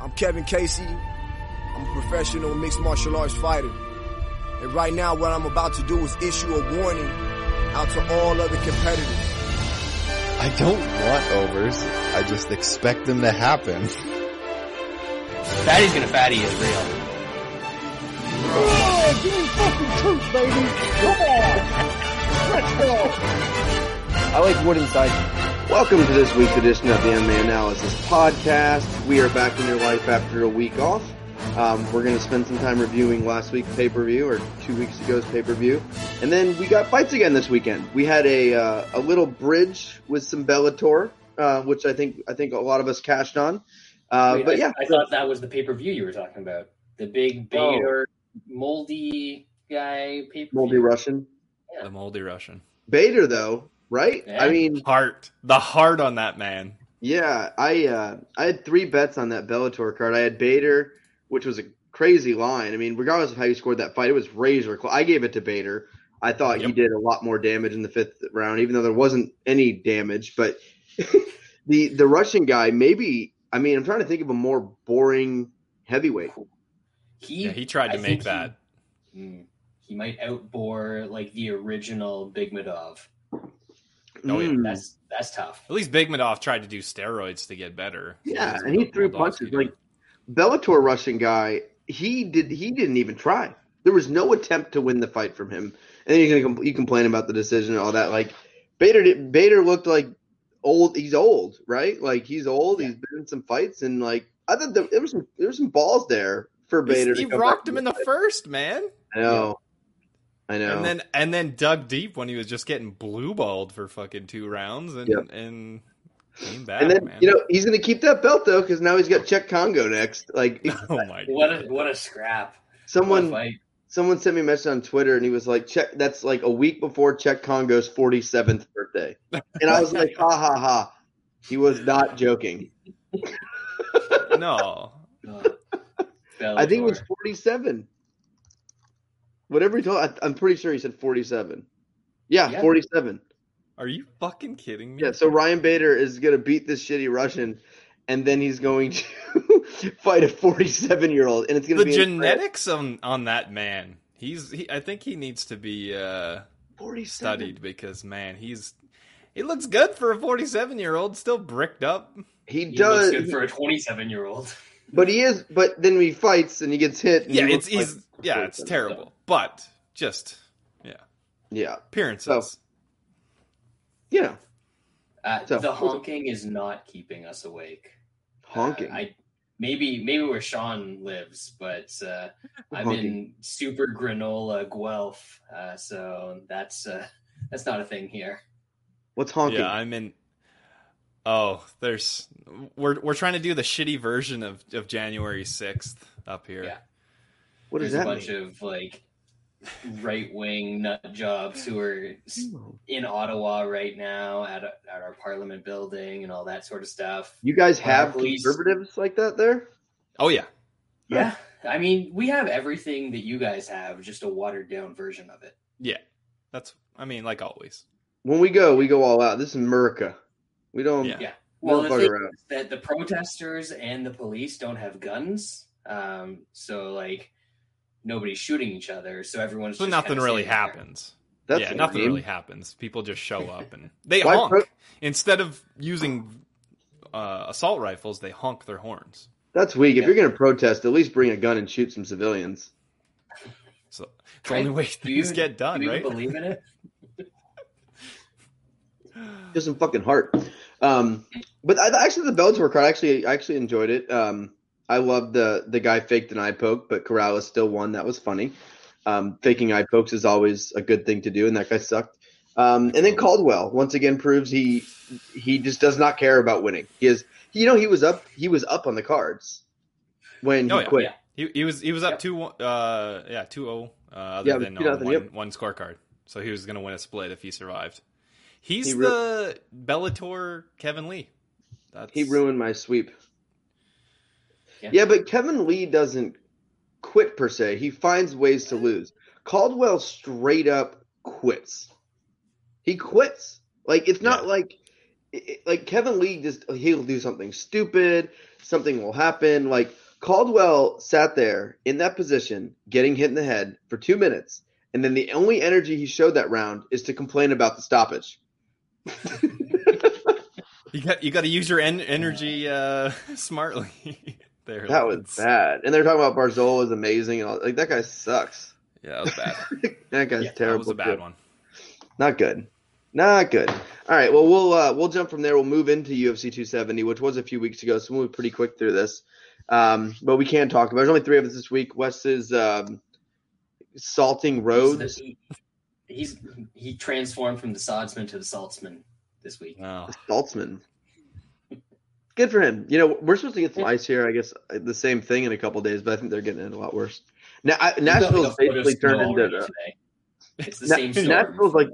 I'm Kevin Casey. I'm a professional mixed martial arts fighter. And right now, what I'm about to do is issue a warning out to all other competitors. I don't want overs. I just expect them to happen. Fatty's gonna fatty is real. Oh, give me fucking truth, baby. Come on. Let's go. I like wood inside. Welcome to this week's edition of the MMA Analysis Podcast. We are back in your life after a week off. Um, we're going to spend some time reviewing last week's pay-per-view or two weeks ago's pay-per-view. And then we got fights again this weekend. We had a, uh, a little bridge with some Bellator, uh, which I think, I think a lot of us cashed on. Uh, Wait, but I, yeah, I thought that was the pay per view you were talking about. The big Oh. Bader moldy guy pay per Moldy Russian. The moldy Russian. Bader though, right? Yeah. I mean, Heart. The heart on that man. Yeah, I uh, I had three bets on that Bellator card. I had Bader, which was a crazy line. I mean, regardless of how you scored that fight, it was razor close. I gave it to Bader. I thought he did a lot more damage in the fifth round, even though there wasn't any damage. But the the Russian guy, maybe. I mean, I'm trying to think of a more boring heavyweight. He, Yeah, he tried to I make that. He, mm, he might outbore like the original Big Madov. Oh, yeah. Mm. That's that's tough. At least Big Madoff tried to do steroids to get better. Yeah, and he threw punches did. like Bellator Russian guy. He did. He didn't even try. There was no attempt to win the fight from him. And then you're gonna compl- you complain about the decision and all that. Like Bader, did, Bader looked like old. He's old, right? Like he's old. He's been in some fights, and like I thought there, there was some there was some balls there for Bader. He rocked him in the fight. first, man. I know. I know. And then and then dug deep when he was just getting blue balled for fucking two rounds and Yep. and came back, and then man. you know he's gonna keep that belt though because now he's got Cheick Kongo next. Like oh my What a what a scrap. What a someone someone sent me a message on Twitter and he was like, check that's like a week before Cheick Kongo's 47th birthday. And I was like, ha ha ha. He was not joking. no. I think it was 47. Whatever he told, I, I'm pretty sure he said 47. Yeah, Yeah. 47. Are you fucking kidding me? Yeah, so Ryan Bader is going to beat this shitty Russian and then he's going to fight a 47 year old. And it's going the to be in France. genetics on on that man. He's he, I think he needs to be uh 47. studied because man, he's he looks good for a 47 year old, still bricked up. He He does, looks good for a 27 year old. but he is. But then he fights and he gets hit. And Yeah, he it's looks he's like- yeah, it's terrible, but just yeah, Yeah, appearances. you know, Uh, So- the honking is not keeping us awake. honking. Uh, I maybe maybe where Sean lives, but uh, I'm Honking. in super granola Guelph, uh, so that's uh, that's not a thing here. What's honking? Yeah, I'm in. Oh, there's we're we're trying to do the shitty version of of January 6th up here. Yeah. What does There's that a bunch mean? of like right wing nut jobs who are in Ottawa right now at at our Parliament building and all that sort of stuff. You guys Uh, have police- conservatives like that there? Oh yeah. Yeah, I mean we have everything that you guys have, just a watered down version of it. Yeah. That's I mean like always. When we go, we go all out. This is America. We don't. Yeah. Yeah. Well, the thing around. is that the protesters and the police don't have guns, um, so like nobody's shooting each other, so everyone's So just nothing kinda really happens. That's yeah, nothing lame. really happens. People just show up and they honk pro- instead of using uh, assault rifles. They honk their horns. That's weak. If you're going to protest, at least bring a gun and shoot some civilians. So it's the only way Do you even- get done, do you right? even believe in it? Just some fucking heart. Um, but I, actually, the Bellator card, I actually, I actually enjoyed it. Um, I loved the the guy faked an eye poke, but Corrales still won. That was funny. Um, faking eye pokes is always a good thing to do, and that guy sucked. Um, and then Caldwell once again proves he he just does not care about winning. He is, you know, he was up he was up on the cards when he Oh, yeah. quit. Yeah. He, he was he was up Yep. two uh yeah two zero uh, other Yeah, than on one, yep. one scorecard. So he was gonna win a split if he survived. He's He ru- the Bellator Kevin Lee. That's He ruined my sweep. Yeah. Yeah. but Kevin Lee doesn't quit per se. He finds ways to lose. Caldwell straight up quits. He quits. Like it's not Yeah. like it, it- like Kevin Lee just he'll do something stupid, something will happen. Like Caldwell sat there in that position, getting hit in the head for two minutes, and then the only energy he showed that round is to complain about the stoppage. You got you got to use your en- energy uh, smartly. there, That was lads. bad. And they're talking about Barzola is amazing and all. Like that guy sucks. Yeah, that was bad. That guy's yeah, terrible. That was a bad too. one. Not good. Not good. All right. Well, we'll uh, we'll jump from there. We'll move into UFC 270, which was a few weeks ago, so we'll move pretty quick through this. Um, but we can talk about. There's only three of us this week. Wes is um, salting roads. He, he's he transformed from the Sodsman to the Saltzman this week. No. Saltzman. Good for him. You know, we're supposed to get some ice here. I guess uh, the same thing in a couple days, but I think they're getting it a lot worse. Now, I, Nashville's Like a foot of basically turned into already today. It's the Na- same storm. Nashville's like-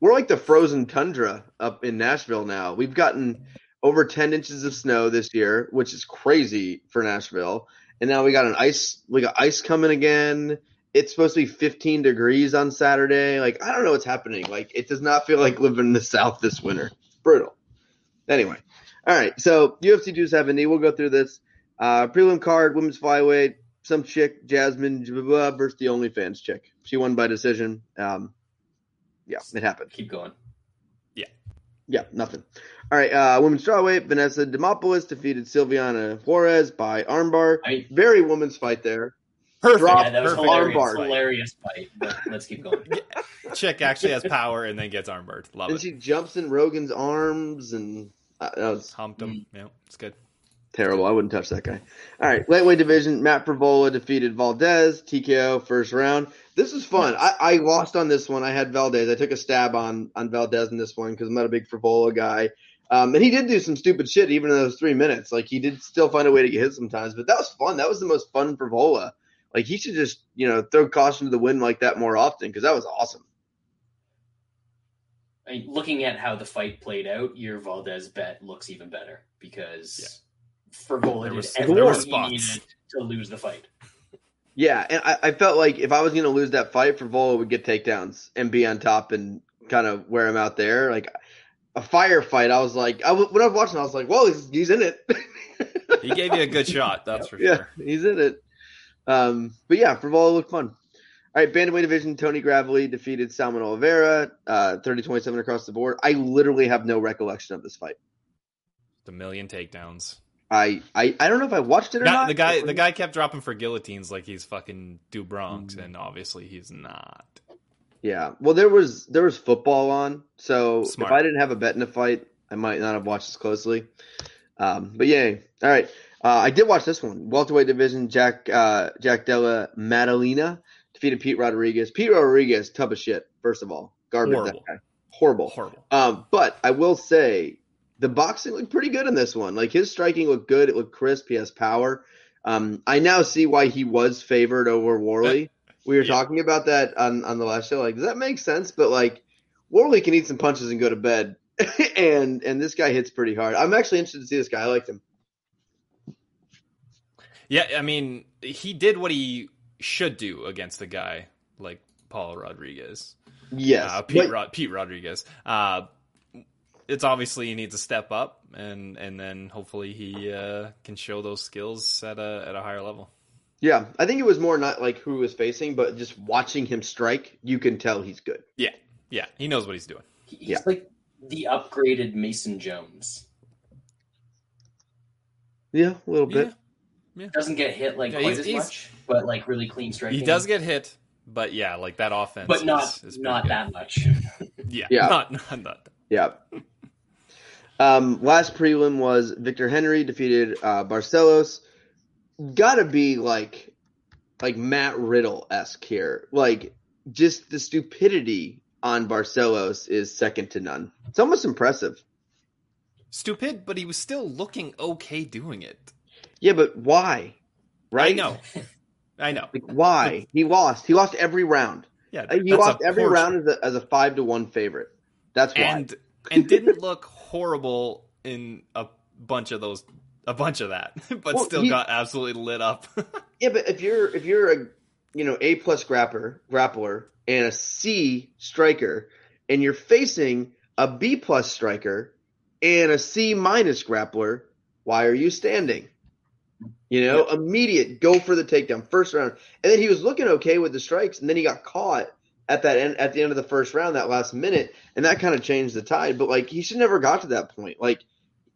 we're like the frozen tundra up in Nashville now. We've gotten over 10 inches of snow this year, which is crazy for Nashville. And now we got an ice, we got ice coming again. It's supposed to be 15 degrees on Saturday. Like, I don't know what's happening. Like, it does not feel like living in the South this winter. Brutal. Anyway. All right. So, UFC 270, we'll go through this. Uh, prelim card, women's flyweight, some chick, Jasmine blah, blah, versus the OnlyFans chick. She won by decision. Um, yeah, it happened. keep going. Yeah, yeah, nothing. All right, uh, women's strawweight, Vanessa Demopoulos defeated Silviana Juarez by armbar. I, Very women's fight there. Perfect. Drop yeah, that was hilarious. armbar. Hilarious fight. But let's keep going. Chick actually has power and then gets armbarred. Love And it. she jumps in Rogan's arms, and uh, that was Humped him. Yeah, it's good. terrible. I wouldn't touch that guy. All right, lightweight division, Matt Frevola defeated Valdez, TKO first round. This is fun. I, I lost on this one. I had Valdez. I took a stab on on Valdez in this one because I'm not a big Frevola guy. Um, and he did do some stupid shit even in those three minutes. Like he did still find a way to get hit sometimes, but that was fun. That was the most fun Frevola. Like he should just you know throw caution to the wind like that more often because that was awesome. I mean, looking at how the fight played out, your Valdez bet looks even better because Frevola There did was- there everything were he spots. needed to lose the fight. Yeah, and I, I felt like if I was going to lose that fight, for Frevola would get takedowns and be on top and kind of wear him out there. Like a firefight, I was like, I, w- when I was watching, I was like, well, he's, he's in it. He gave you a good shot, that's for yeah, sure. he's in it. Um, but yeah, Frevola looked fun. All right, bantamweight division, Tony Gravely defeated Saimon Oliveira, uh, 30-27 across the board. I literally have no recollection of this fight. The million takedowns. I, I, I don't know if I watched it or Guy- not. the guy the guy kept dropping for guillotines like he's fucking Do Bronx, Mm. and obviously he's not. Yeah. Well, there was there was football on, so Smart. if I didn't have a bet in a fight, I might not have watched this closely. Um, but yay! All right, uh, I did watch this one. Welterweight division, Jack uh, Jack Della Maddalena defeated Pete Rodriguez. Pete Rodriguez, tub of shit. First of all, garbage. Horrible. That guy. Horrible. Horrible. Um, but I will say the boxing looked pretty good in this one. Like his striking looked good. It looked crisp. He has power. Um, I now see why he was favored over Worley. We were Yeah. talking about that on, on the last show. Like, does that make sense? But like, Worley can eat some punches and go to bed, and and this guy hits pretty hard. I'm actually interested to see this guy. I liked him. Yeah, I mean, he did what he should do against a guy like Paul Rodriguez. Yes, uh, Pete, but- Rod- Pete Rodriguez. Uh, it's obviously he needs to step up, and and then hopefully he uh, can show those skills at a at a higher level. yeah. I think it was more not like who he was facing, but just watching him strike, you can tell he's good. Yeah, yeah, he knows what he's doing. He's Yeah. like the upgraded Mason Jones. Yeah, a little bit. Doesn't get hit like Yeah, quite he's- as he's- much, but like really clean striking. He does get hit, but yeah, like that offense, but not is, is not good. that much. Yeah, Yeah. not not, not Yeah. Um, last prelim was Victor Henry defeated uh, Barcelos. Gotta be like, like Matt Riddle esque here. Like, just the stupidity on Barcelos is second to none. It's almost impressive. stupid, but he was still looking okay doing it. Yeah, but why? Right? I know, I know. Like, why? he lost. He lost every round. Yeah, Uh, He lost every round as a, as a five to one favorite. That's why. and and didn't look horrible in a bunch of those, a bunch of that, but Well, still he- got absolutely lit up. Yeah, but if you're if you're a you know A plus grappler grappler and a C striker, and you're facing a B plus striker, and a C minus grappler, why are you standing? You know, immediate go for the takedown first round, and then he was looking okay with the strikes, and then he got caught at that end at the end of the first round, that last minute, and that kind of changed the tide. But like he should never got to that point. Like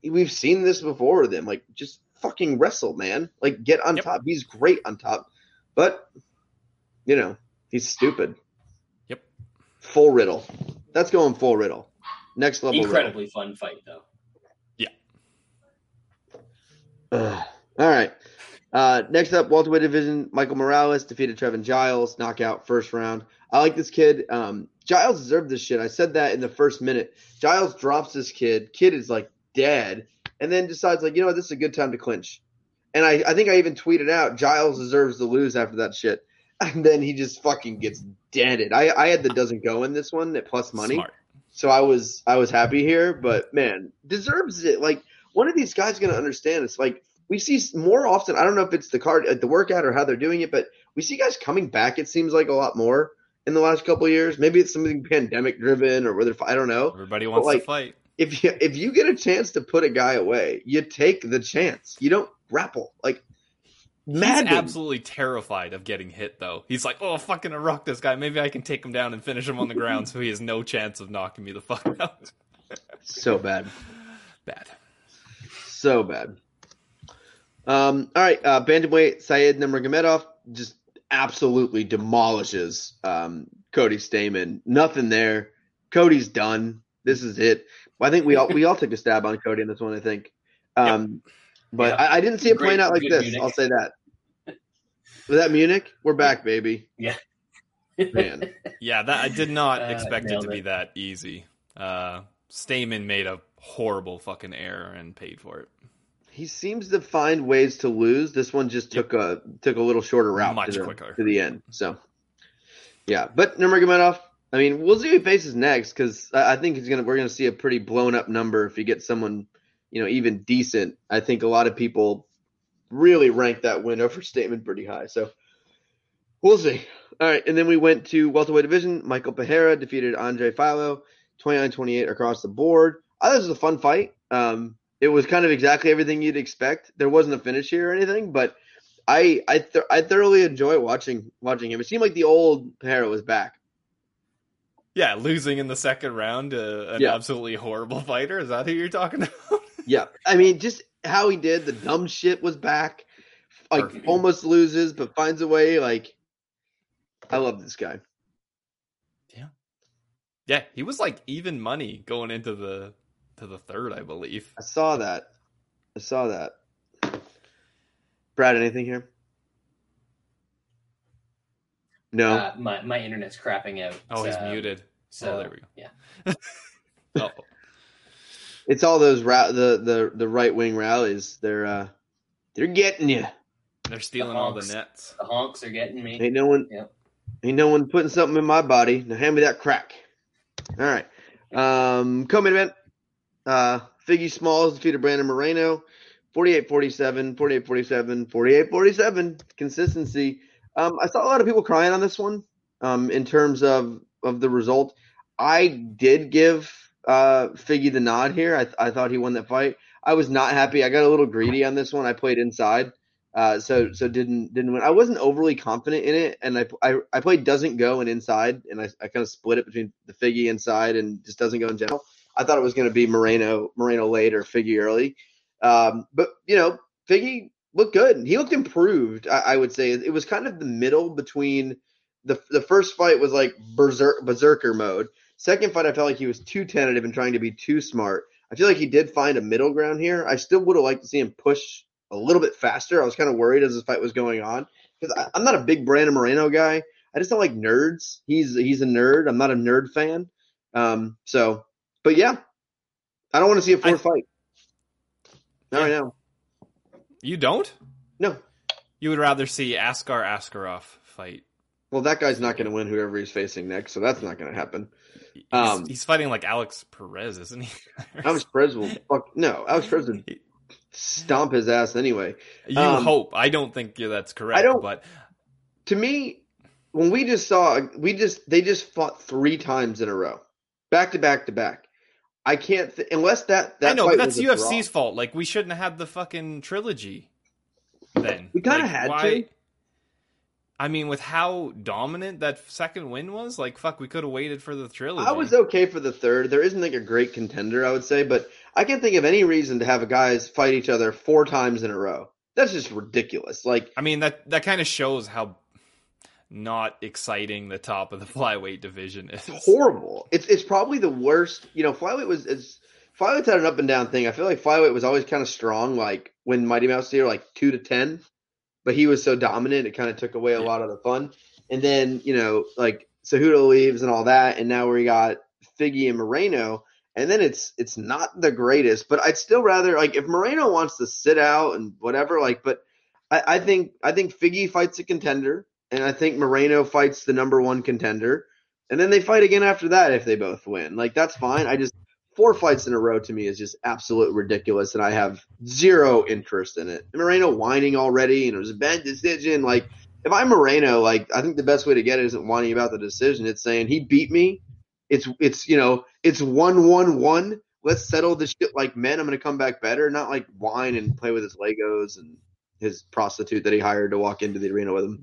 we've seen this before with him. Like just fucking wrestle, man. Like get on Yep. top. He's great on top, but you know he's stupid. Yep. Full riddle. That's going full riddle. Next level. riddle. Incredibly fun fight though. Ugh. All right. Uh, next up, welterweight division. Michael Morales defeated Trevin Giles, knockout first round. I like this kid. Um, Giles deserved this shit. I said that in the first minute. Giles drops this kid. Kid is like dead, and then decides like, you know what, this is a good time to clinch. And I, I think I even tweeted out Giles deserves to lose after that shit. And then he just fucking gets deaded. I, I had the doesn't go in this one at plus money Smart. so I was I was happy here, but man, deserves it. Like one of these guys gonna understand. It's like we see more often. I don't know if it's the card uh, the workout or how they're doing it, but we see guys coming back. It seems like a lot more in the last couple of years. Maybe it's something pandemic driven or whether I don't know. Everybody wants like, to fight. If you if you get a chance to put a guy away, you take the chance. You don't grapple like. He's absolutely terrified of getting hit, though. He's like, "Oh, fucking I rock this guy. Maybe I can take him down and finish him on the ground, so he has no chance of knocking me the fuck out." so bad. Bad. So bad. Um, all right, uh, bantamweight Said Nurmagomedov just absolutely demolishes um, Cody Stamann. Nothing there. Cody's done. This is it. I think we all we all took a stab on Cody in this one. I think, um, but Yeah. I, I didn't see it Great- playing out like this. Munich. I'll say that. Was that Munich? We're back, baby. Yeah. Man. Yeah, that I did not Uh, expect it nailed to be that easy. Uh, Stamann made a horrible fucking error and paid for it. He seems to find ways to lose. This one just took a took a little shorter route Much to, the, quicker. to the end. So, yeah, but Nurmagomedov. I mean, we'll see who he faces next because I, I think he's gonna we're gonna see a pretty blown up number if he gets someone you know even decent. I think a lot of people really rank that win over Stamann pretty high. So we'll see. All right, and then we went to welterweight division. Michael Pereira defeated Andre Fialho, 29-28 across the board. I thought this was a fun fight. Um, it was kind of exactly everything you'd expect. There wasn't a finish here or anything, but I I th- I thoroughly enjoy watching watching him. It seemed like the old Pereira was back. Yeah, losing in the second round, uh, an Yeah. absolutely horrible fighter. Is that who you're talking about? Yeah, I mean, just how he did the dumb shit was back. Like Perfect. almost loses, but finds a way. Like I love this guy. Yeah, yeah, he was like even money going into the to the third, I believe. I saw that. I saw that. Brad, anything here? No. Uh, my my internet's crapping out. Oh, he's uh, muted. So oh, there we go. Yeah. Oh, It's all those ra- the the the right wing rallies. They're uh they're getting you. they're stealing all the nets. The honks are getting me. Ain't no one Yep. ain't no one putting something in my body. Now hand me that crack. All right. Um co-main event. Uh Figgy Smalls defeated Brandon Moreno. 48-47, 48-47, 48-47. Consistency. Um I saw a lot of people crying on this one um in terms of of the result. I did give uh Figgy the nod here. I I thought he won that fight. I was not happy. I got a little greedy on this one. I played inside. Uh, so so didn't didn't win. I wasn't overly confident in it, and I I, I played doesn't go and inside, and I, I kind of split it between the Figgy inside and just doesn't go in general. I thought it was going to be Moreno Moreno late or Figgy early, um, but you know Figgy looked good. He looked improved. I, I would say it was kind of the middle between the the first fight was like berserk, berserker mode. Second fight, I felt like he was too tentative and trying to be too smart. I feel like he did find a middle ground here. I still would have liked to see him push a little bit faster. I was kind of worried as this fight was going on because I'm not a big Brandon Moreno guy. I just don't like nerds. He's he's a nerd. I'm not a nerd fan. Um, so, but yeah, I don't want to see a fourth fight. Not right now. You don't? No. You would rather see Askar Askarov fight. Well, that guy's not going to win whoever he's facing next, so that's not going to happen. He's, Um, he's fighting like Alex Perez, isn't he? Alex Perez will fuck no. Alex Perez would stomp his ass anyway. you um, hope. I don't think yeah, that's correct. I don't- But to me, when we just saw, we just they just fought three times in a row, back to back to back. I can't th- unless that that I know, but that's UFC's draw. fault. Like we shouldn't have had the fucking trilogy. Then We kinda Like, had why- to. I mean, with how dominant that second win was, like fuck, we could have waited for the trilogy. I was okay for the third. There isn't like a great contender, I would say, but I can't think of any reason to have guys fight each other four times in a row. That's just ridiculous. Like I mean that that kind of shows how not exciting the top of the flyweight division is. it's horrible. It's it's probably the worst. You know, flyweight was it's flyweight's had an up and down thing. I feel like flyweight was always kind of strong. Like when Mighty Mouse here, like two to ten, but he was so dominant, it kind of took away a Yeah. lot of the fun. And then you know, like Cejudo leaves and all that, and now we got Figgy and Moreno. And then it's it's not the greatest, but I'd still rather like if Moreno wants to sit out and whatever, like. But I, I think I think Figgy fights a contender, and I think Moreno fights the number one contender, and then they fight again after that if they both win. Like that's fine. I just four fights in a row to me is just absolute ridiculous, and I have zero interest in it. Moreno whining already, and it was a bad decision. Like if I'm Moreno, like I think the best way to get it isn't whining about the decision. It's saying he beat me. It's it's you know it's one one one. Let's settle this shit like men. I'm gonna come back better, not like whine and play with his Legos and his prostitute that he hired to walk into the arena with him.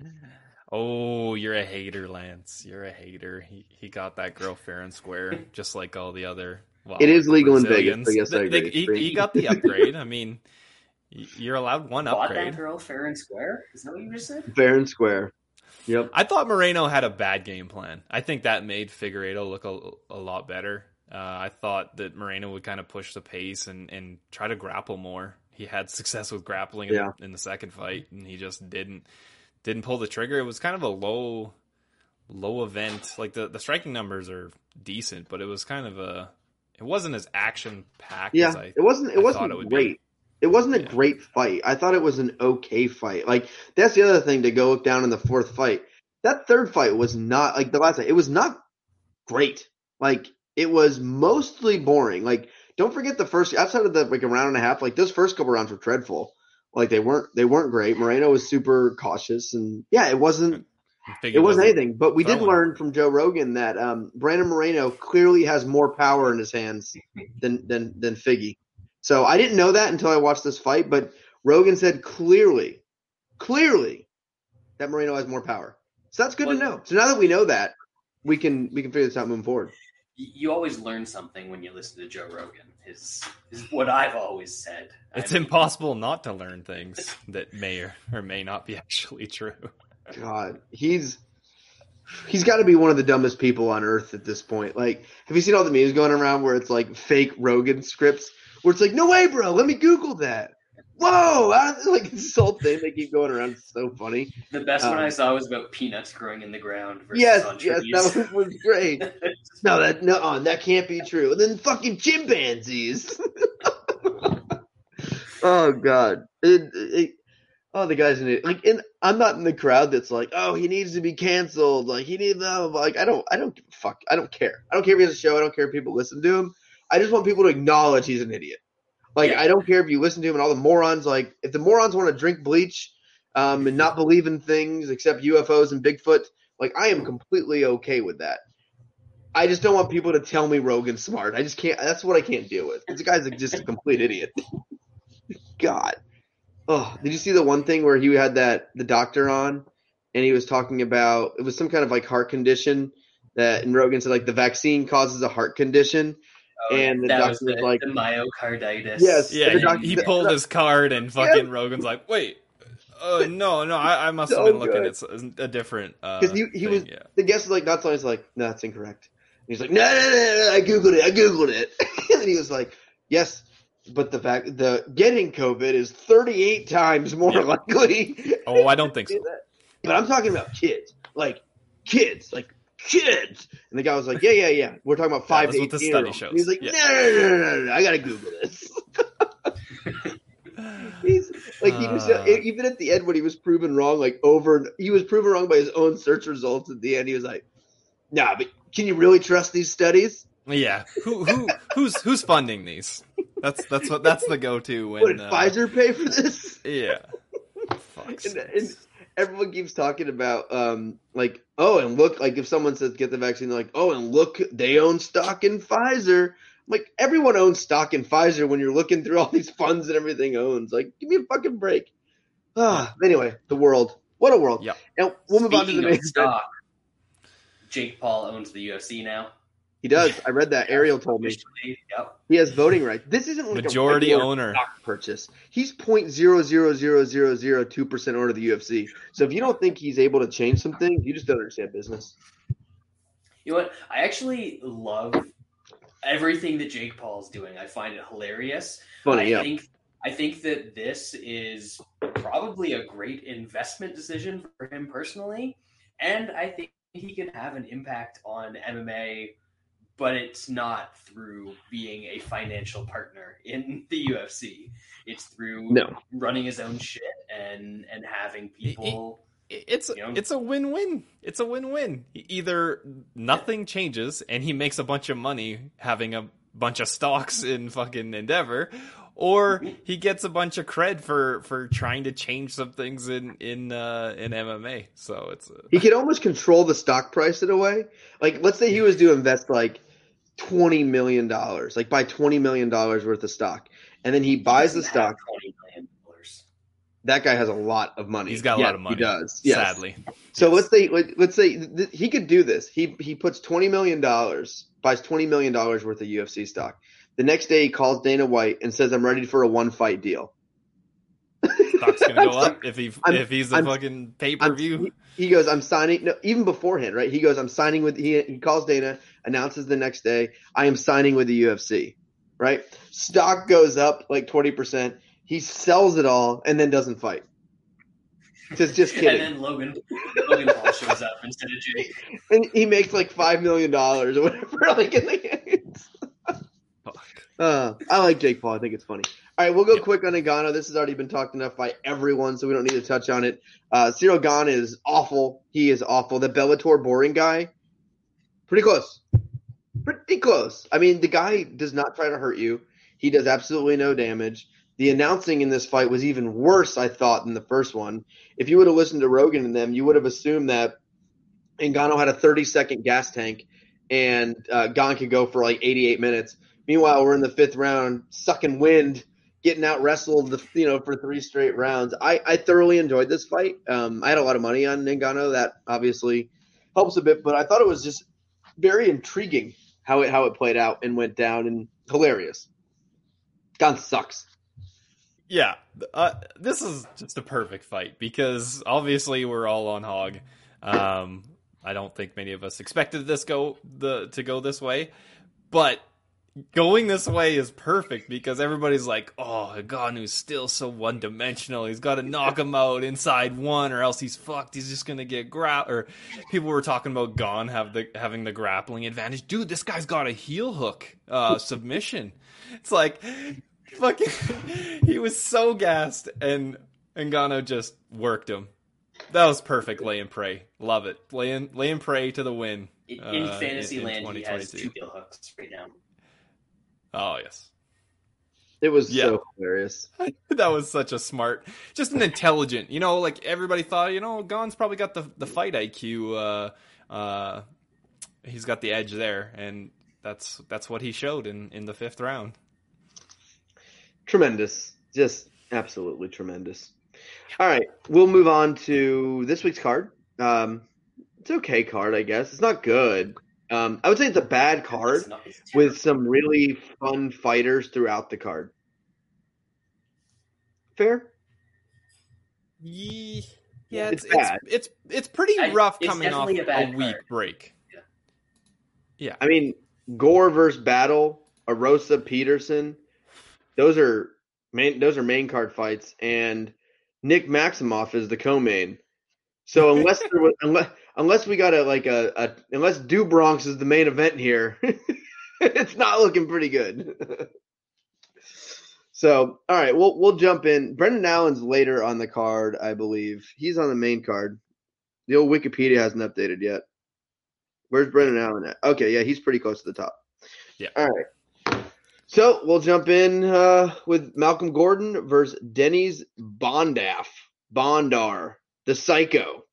Oh, you're a hater, Lance. You're a hater. He he got that girl fair and square, just like all the other. Well, It is legal in Vegas, Brazilians. I guess I They- agree. he, he got the upgrade. I mean, you're allowed one Bought that upgrade. girl fair and square? Is that what you just said? Fair and square. Yep. I thought Moreno had a bad game plan. I think that made Figueiredo look a, a lot better. Uh, I thought that Moreno would kind of push the pace and, and try to grapple more. He had success with grappling in, Yeah. in the second fight, and he just didn't didn't pull the trigger. It was kind of a low low event. Like the, the striking numbers are decent, but it was kind of a it wasn't as action packed Yeah. as I it wasn't. It I wasn't it would be. great. It wasn't a Yeah. great fight. I thought it was an okay fight. Like that's the other thing to go look down in the fourth fight. That third fight was not like the last fight. It was not great. Like it was mostly boring. Like don't forget the first outside of the like a round and a half. Like those first couple rounds were dreadful. Like they weren't they weren't great. Moreno was super cautious and yeah, it wasn't it wasn't anything. But we did learn from Joe Rogan that um, Brandon Moreno clearly has more power in his hands than than than Figgy. So I didn't know that until I watched this fight. But Rogan said clearly, clearly, that Moreno has more power. So that's good to know. So now that we know that, we can we can figure this out moving forward. Y- You always learn something when you listen to Joe Rogan. Is is what I've always said. I It's mean, impossible not to learn things that may or, or may not be actually true. God, he's he's got to be one of the dumbest people on earth at this point. Like, have you seen all the memes going around where it's like fake Rogan scripts, where it's like, no way, bro, let me Google that. Whoa, I, like this whole thing they keep going around. It's so funny. The best one Um, I saw was about peanuts growing in the ground Yes, yes, that was, was great. No, that no, uh, that can't be true. And then fucking chimpanzees. oh god. It, it, oh, the guy's in it. Like, and I'm not in the crowd that's like, oh, he needs to be canceled. Like, he needs blah. like, I don't, I don't give a fuck. I don't care. I don't care if he has a show. I don't care if people listen to him. I just want people to acknowledge he's an idiot. Like, Yeah. I don't care if you listen to him and all the morons. Like, if the morons want to drink bleach um, and not believe in things except UFOs and Bigfoot, like, I am completely okay with that. I just don't want people to tell me Rogan's smart. I just can't. That's what I can't deal with. This guy's just a complete idiot. God. Oh, did you see the one thing where he had that the doctor on, and he was talking about it was some kind of like heart condition that, and Rogan said like the vaccine causes a heart condition. Oh, And the that doctor was was the, like- the myocarditis. Yes. Yeah, The he, doc- he the- pulled his card and fucking Rogan's like, wait, uh, no, no, I, I must have been looking good. at s- a different. Uh, Because he, he thing, was yeah. the guest was like not so he's like no that's incorrect. And he's like no no no no I googled it I googled it and he was like yes but the fact the getting COVID is thirty eight times more Yeah. likely. Oh, I don't think so. But I'm talking about kids like kids like kids and the guy was like yeah yeah yeah we're talking about five that's to what the study year olds. shows. He's like Yeah. no, no no no no I gotta Google this. He's like he was Uh. even at the end when he was proven wrong, like over and he was proven wrong by his own search results at the end. He was like, "Nah, but can you really trust these studies? Yeah, who who who's who's funding these? That's that's what that's the go to when what did uh, Pfizer pay for this?" Yeah. And, and everyone keeps talking about, um, like, oh, and look, like if someone says get the vaccine, they're like, oh, and look, they own stock in Pfizer. I'm like everyone owns stock in Pfizer when you're looking through all these funds and everything owns. Like, give me a fucking break. Ah, anyway, the world. What a world. yeah And we'll move on to the main stock, Jake Paul owns the UFC now. He does. I read that. Ariel told me Yep. he has voting rights. This isn't like Majority a owner. stock purchase. He's point zero zero zero zero zero two percent owner of the UFC. So if you don't think he's able to change some things, you just don't understand business. You know what? I actually love everything that Jake Paul's doing. I find it hilarious. Funny, I yeah. think I think that this is probably a great investment decision for him personally, and I think he can have an impact on MMA, but it's not through being a financial partner in the UFC. It's through No. running his own shit and and having people. it's You know? it's a win-win. It's a win-win. Either nothing changes and he makes a bunch of money having a bunch of stocks in fucking Endeavor, or he gets a bunch of cred for for trying to change some things in in uh, in MMA. So it's a, He could almost control the stock price in a way. Like, let's say he was to invest like twenty million dollars, like buy twenty million dollars worth of stock, and then he buys the stock. Twenty million dollars. That guy has a lot of money. he's got a Yeah, lot of money. He does. Yes. Sadly, So Yes. let's say let- let's say th- he could do this. He he puts twenty million dollars, buys twenty million dollars worth of UFC stock. The next day he calls Dana White and says, "I'm ready for a one fight deal." stock's gonna go up if he I'm- if he's the I'm- fucking pay per view. He goes, "I'm signing." No, even beforehand, right? He goes, "I'm signing with." He he calls Dana, announces the next day, "I am signing with the UFC." Right? Stock goes up like twenty percent. He sells it all and then doesn't fight. Just just kidding. And then Logan Logan Paul shows up instead of Jake. And he makes like five million dollars or whatever. Like in the games. Uh, I like Jake Paul. I think it's funny. All right, we'll go Yep. quick on Ngannou. This has already been talked enough by everyone, so we don't need to touch on it. Uh, Cyril Gane is awful. He is awful. The Bellator boring guy, pretty close. Pretty close. I mean, the guy does not try to hurt you. He does absolutely no damage. The announcing in this fight was even worse, I thought, than the first one. If you would have listened to Rogan and them, you would have assumed that Ngannou had a 30 second gas tank and uh, Gane could go for like 88 minutes. Meanwhile, we're in the fifth round, sucking wind, getting out wrestled, the, you know, for three straight rounds. I, I thoroughly enjoyed this fight. Um, I had a lot of money on Ngannou. That obviously helps a bit, but I thought it was just very intriguing how it how it played out and went down, and hilarious. Gane sucks. Yeah, uh, this is just a perfect fight because obviously we're all on hog. Um, I don't think many of us expected this go the to go this way, but going this way is perfect because everybody's like, "Oh, Ngannou's still so one dimensional. He's got to knock him out inside one, or else he's fucked. He's just gonna get gra." Or people were talking about Gane have the having the grappling advantage. Dude, this guy's got a heel hook uh, submission. It's like fucking he was so gassed and Ngannou just worked him. That was perfect lay and pray. Love it. Lay and lay and pray to the win. In, uh, in fantasy in land, he has two heel hooks right now. Oh yes. It was Yeah. so hilarious. that was such a smart just an intelligent you know like everybody thought you know Gane's probably got the the fight IQ uh uh he's got the edge there and that's that's what he showed in in the fifth round Tremendous. Just absolutely tremendous. All right, we'll move on to this week's card. Um, it's okay card, I guess. It's not good. Um, I would say it's a bad card It's with some really fun fighters throughout the card. Fair? Ye- yeah It's it's it's bad. it's, it's pretty I- rough it's coming off a bad a week card. break I mean, Gore versus Battle, Arosa Peterson. Those are main. Those are main card fights, and Nick Maximov is the co-main. So unless there was, unless unless we got a like a, a unless Do Bronx is the main event here, it's not looking pretty good. so all right, we'll we'll jump in. Brendan Allen's later on the card, I believe. He's on the main card. The old Wikipedia hasn't updated yet. Where's Brendan Allen at? Okay, yeah, he's pretty close to the top. Yeah. All right. So we'll jump in uh, with Malcolm Gordon versus Denny's Bondaff. Bondar, the psycho.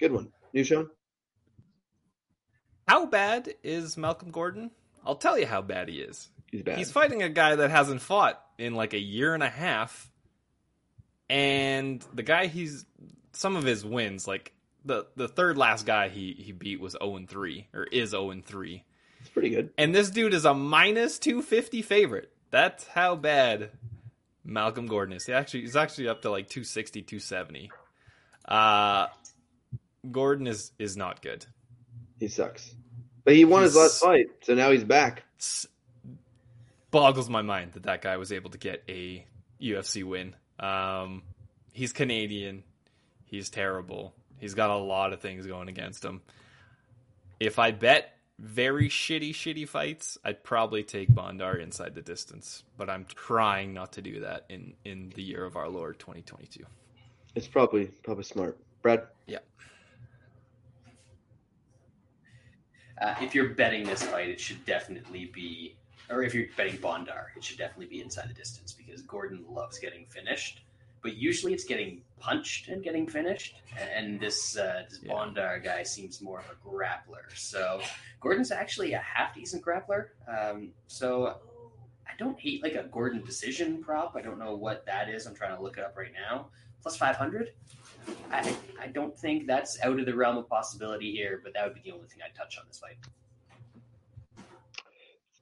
Good one. New Sean? how bad is Malcolm Gordon I'll tell you how bad he is. He's bad. He's fighting a guy that hasn't fought in like a year and a half, and the guy he's some of his wins, like the the third last guy he he beat was zero and three or is zero and three, It's pretty good. and this dude is a minus two fifty favorite. That's how bad Malcolm Gordon is. He actually he's actually up to like 260, 270. Uh Gordon is is not good. He sucks. But he won his last fight, so now he's back. Boggles my mind that that guy was able to get a UFC win. Um, he's Canadian. He's terrible. He's got a lot of things going against him. If I bet very shitty, shitty fights, I'd probably take Bondar inside the distance. But I'm trying not to do that in in the year of our Lord 2022. It's probably probably smart. Brad, Uh, if you're betting this fight, it should definitely be, or if you're betting Bondar, it should definitely be inside the distance because Gordon loves getting finished. But usually it's getting punched and getting finished, and this uh, this Yeah. Bondar guy seems more of a grappler. So Gordon's actually a half decent grappler. Um, so I don't hate like a Gordon decision prop. I don't know what that is. I'm trying to look it up right now. Plus five hundred. I, I don't think that's out of the realm of possibility here, but that would be the only thing I'd touch on this fight.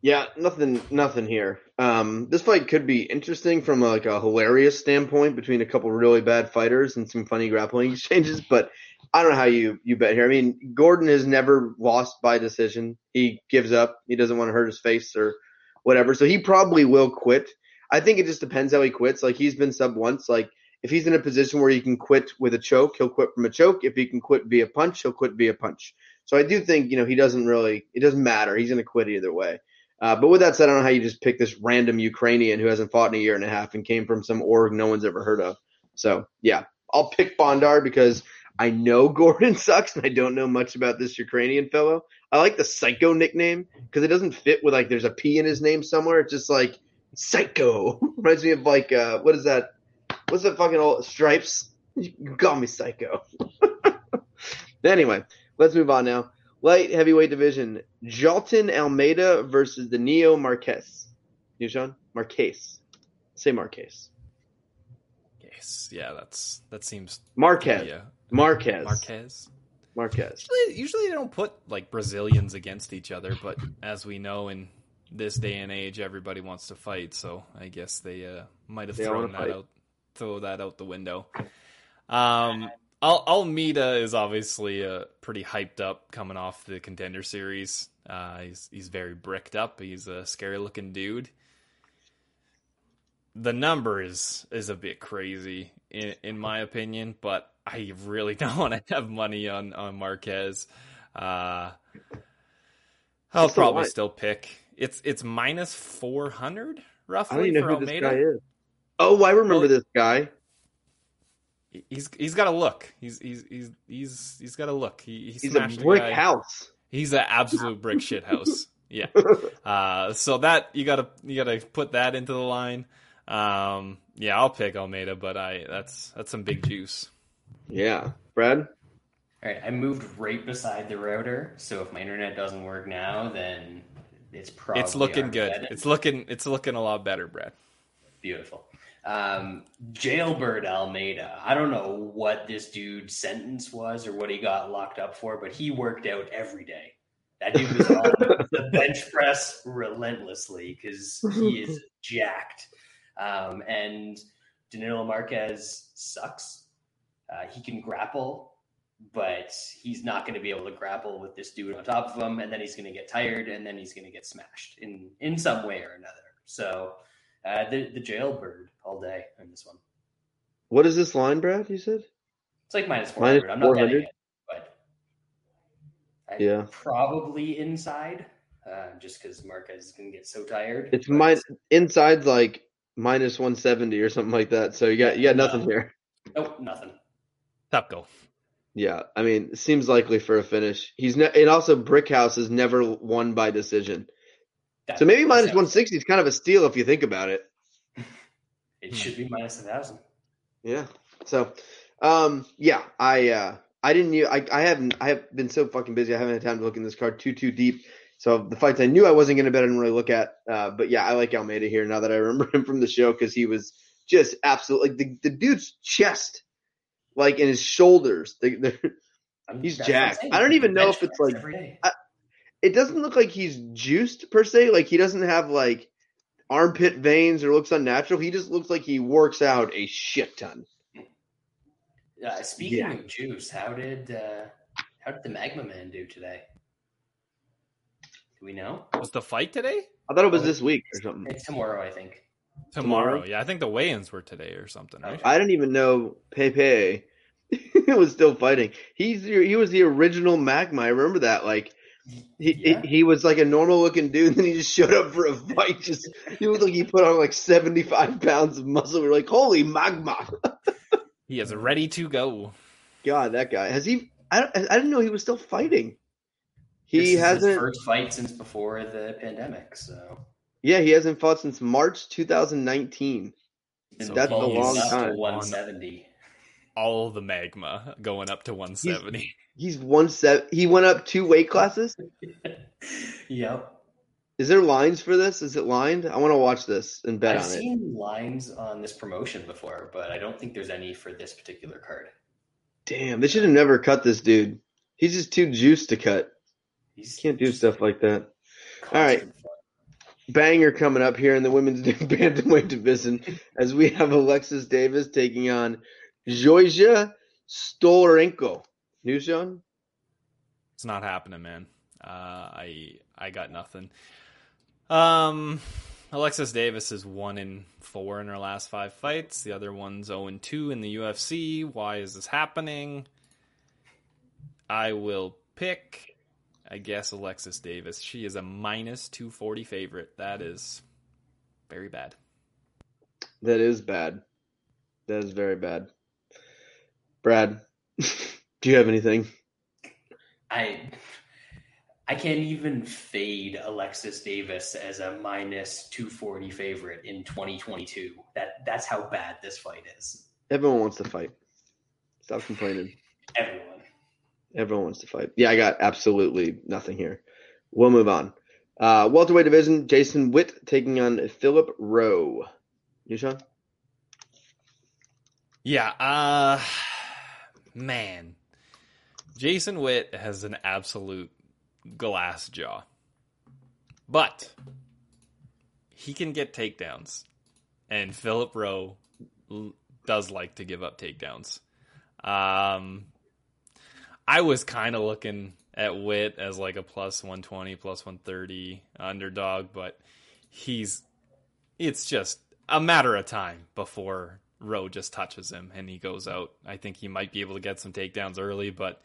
Yeah, nothing, nothing here. Um, this fight could be interesting from like a hilarious standpoint between a couple really bad fighters and some funny grappling exchanges. But I don't know how you you bet here. I mean, Gordon has never lost by decision. He gives up. He doesn't want to hurt his face or whatever. So he probably will quit. I think it just depends how he quits. Like he's been sub once. Like if he's in a position where he can quit with a choke, he'll quit from a choke. If he can quit via punch, he'll quit via punch. So I do think you know he doesn't really. It doesn't matter. He's going to quit either way. Uh, but with that said, I don't know how you just pick this random Ukrainian who hasn't fought in a year and a half and came from some org no one's ever heard of. So yeah, I'll pick Bondar because I know Gordon sucks and I don't know much about this Ukrainian fellow. I like the Psycho nickname because it doesn't fit with like there's a P in his name somewhere. It's just like Psycho reminds me of like uh, what is that? What's that fucking old Stripes? You call me Psycho. anyway, let's move on now. Light heavyweight division: Jailton Almeida versus Danilo Marquez. You, Sean? Marquez. Say Marquez. Yes, yeah, that's that seems Marquez. yeah. Marquez. Marquez. Marquez. Usually, usually they don't put like Brazilians against each other, but as we know in this day and age, everybody wants to fight. So I guess they uh, might have They thrown that fight. out, throw that out the window. Um, Al- Almeida is obviously uh, pretty hyped up coming off the contender series. Uh, he's he's very bricked up. He's a scary looking dude. The number is is a bit crazy in in my opinion, but I really don't want to have money on on Marquez. Uh, I'll probably still pick. It's it's minus four hundred roughly for Almeida. This guy is. Oh, I remember Well, this guy. He's he's got a look. He's he's he's he's he's got a look. He, he He's a brick guy. house. He's an absolute brick shit house. Yeah. Uh, so that you gotta you gotta put that into the line. Um, yeah, I'll pick Almeida, but I that's that's some big juice. Yeah, Brad. All right, I moved right beside the router, so if my internet doesn't work now, then it's probably it's looking good. Armageddon. It's looking it's looking a lot better, Brad. Beautiful. Um, Jailbird Almeida. I don't know what this dude's sentence was or what he got locked up for, but he worked out every day. That dude was on the bench press relentlessly because he is jacked. Um, and Danilo Marquez sucks. Uh, he can grapple, but he's not going to be able to grapple with this dude on top of him, and then he's going to get tired, and then he's going to get smashed in in some way or another. So uh, the the jailbird all day in this one. What is this line, Brad? You said? It's like minus four Minus hundred. I'm not betting 400? it, but I Yeah. probably inside, uh, just because Marquez is going to get so tired. It's But- min- inside's like minus one seventy or something like that. So you got you got nothing here. Nope, nothing. Top go. Yeah, I mean, seems likely for a finish. He's ne- and also Brickhouse has never won by decision. That- So maybe one sixty is kind of a steal if you think about it. It should be minus a thousand. Yeah. So, um, yeah, I uh, I didn't. I I haven't. I have been so fucking busy. I haven't had time to look in this card too too deep. So the fights I knew I wasn't going to bet, I didn't really look at. Uh, but yeah, I like Almeida here now that I remember him from the show because he was just absolutely like the, the dude's chest, like in his shoulders. They, they're, I'm- He's that's jacked. I don't even know if it's like- day. it doesn't look like he's juiced per se. Like he doesn't have like armpit veins or looks unnatural. He just looks like he works out a shit ton. Uh, speaking Yeah. of juice, how did uh, how did the Magma Man do today? Do we know? Was the fight today? I thought it was this week or something. It's tomorrow, I think. Tomorrow. Tomorrow? Yeah, I think the weigh-ins were today or something, right? I didn't even know Pepe was still fighting. He's he was the original Magma. I remember that. Like he Yeah. he, he was like a normal looking dude, and then he just showed up for a fight. Just he looked like he put on like seventy five pounds of muscle. We are like, holy Magma! He is ready to go. God, that guy has he? I I didn't know he was still fighting. This He is hasn't. first fight since before the pandemic, so Yeah, he hasn't fought since March 2019. And That's a long time. 170. All the magma going up to 170. He's one set. He went up two weight classes. yep. Is there lines for this? Is it lined? I want to watch this and bet I've on it. seen lines on this promotion before, but I don't think there's any for this particular card. Damn, they should have never cut this dude. He's just too juiced to cut. He's Can't do stuff like that. All right. fun. Banger coming up here in the women's bantamweight division as we have Alexis Davis taking on Georgia Stoliarenko. News, John? It's not happening, man. Uh, I I got nothing. Um, Alexis Davis is one in four in her last five fights. The other one's zero and two in the UFC. Why is this happening? I will pick. I guess Alexis Davis. She is a minus two forty favorite. That is very bad. That is bad. That is very bad. Brad, do you have anything? I I can't even fade Alexis Davis as a minus 240 favorite in 2022. That that's how bad this fight is. Everyone wants to fight. Stop complaining. Everyone. Everyone wants to fight. Yeah, I got absolutely nothing here. We'll move on. Uh, welterweight division: Jason Witt taking on Philip Rowe. You, Sean? Yeah, uh man. Jason Witt has an absolute glass jaw. But he can get takedowns. And Philip Rowe does like to give up takedowns. Um I was kind of looking at Witt as like a plus 120, plus 130 underdog, but he's it's just a matter of time before Rowe just touches him and he goes out. I think he might be able to get some takedowns early, but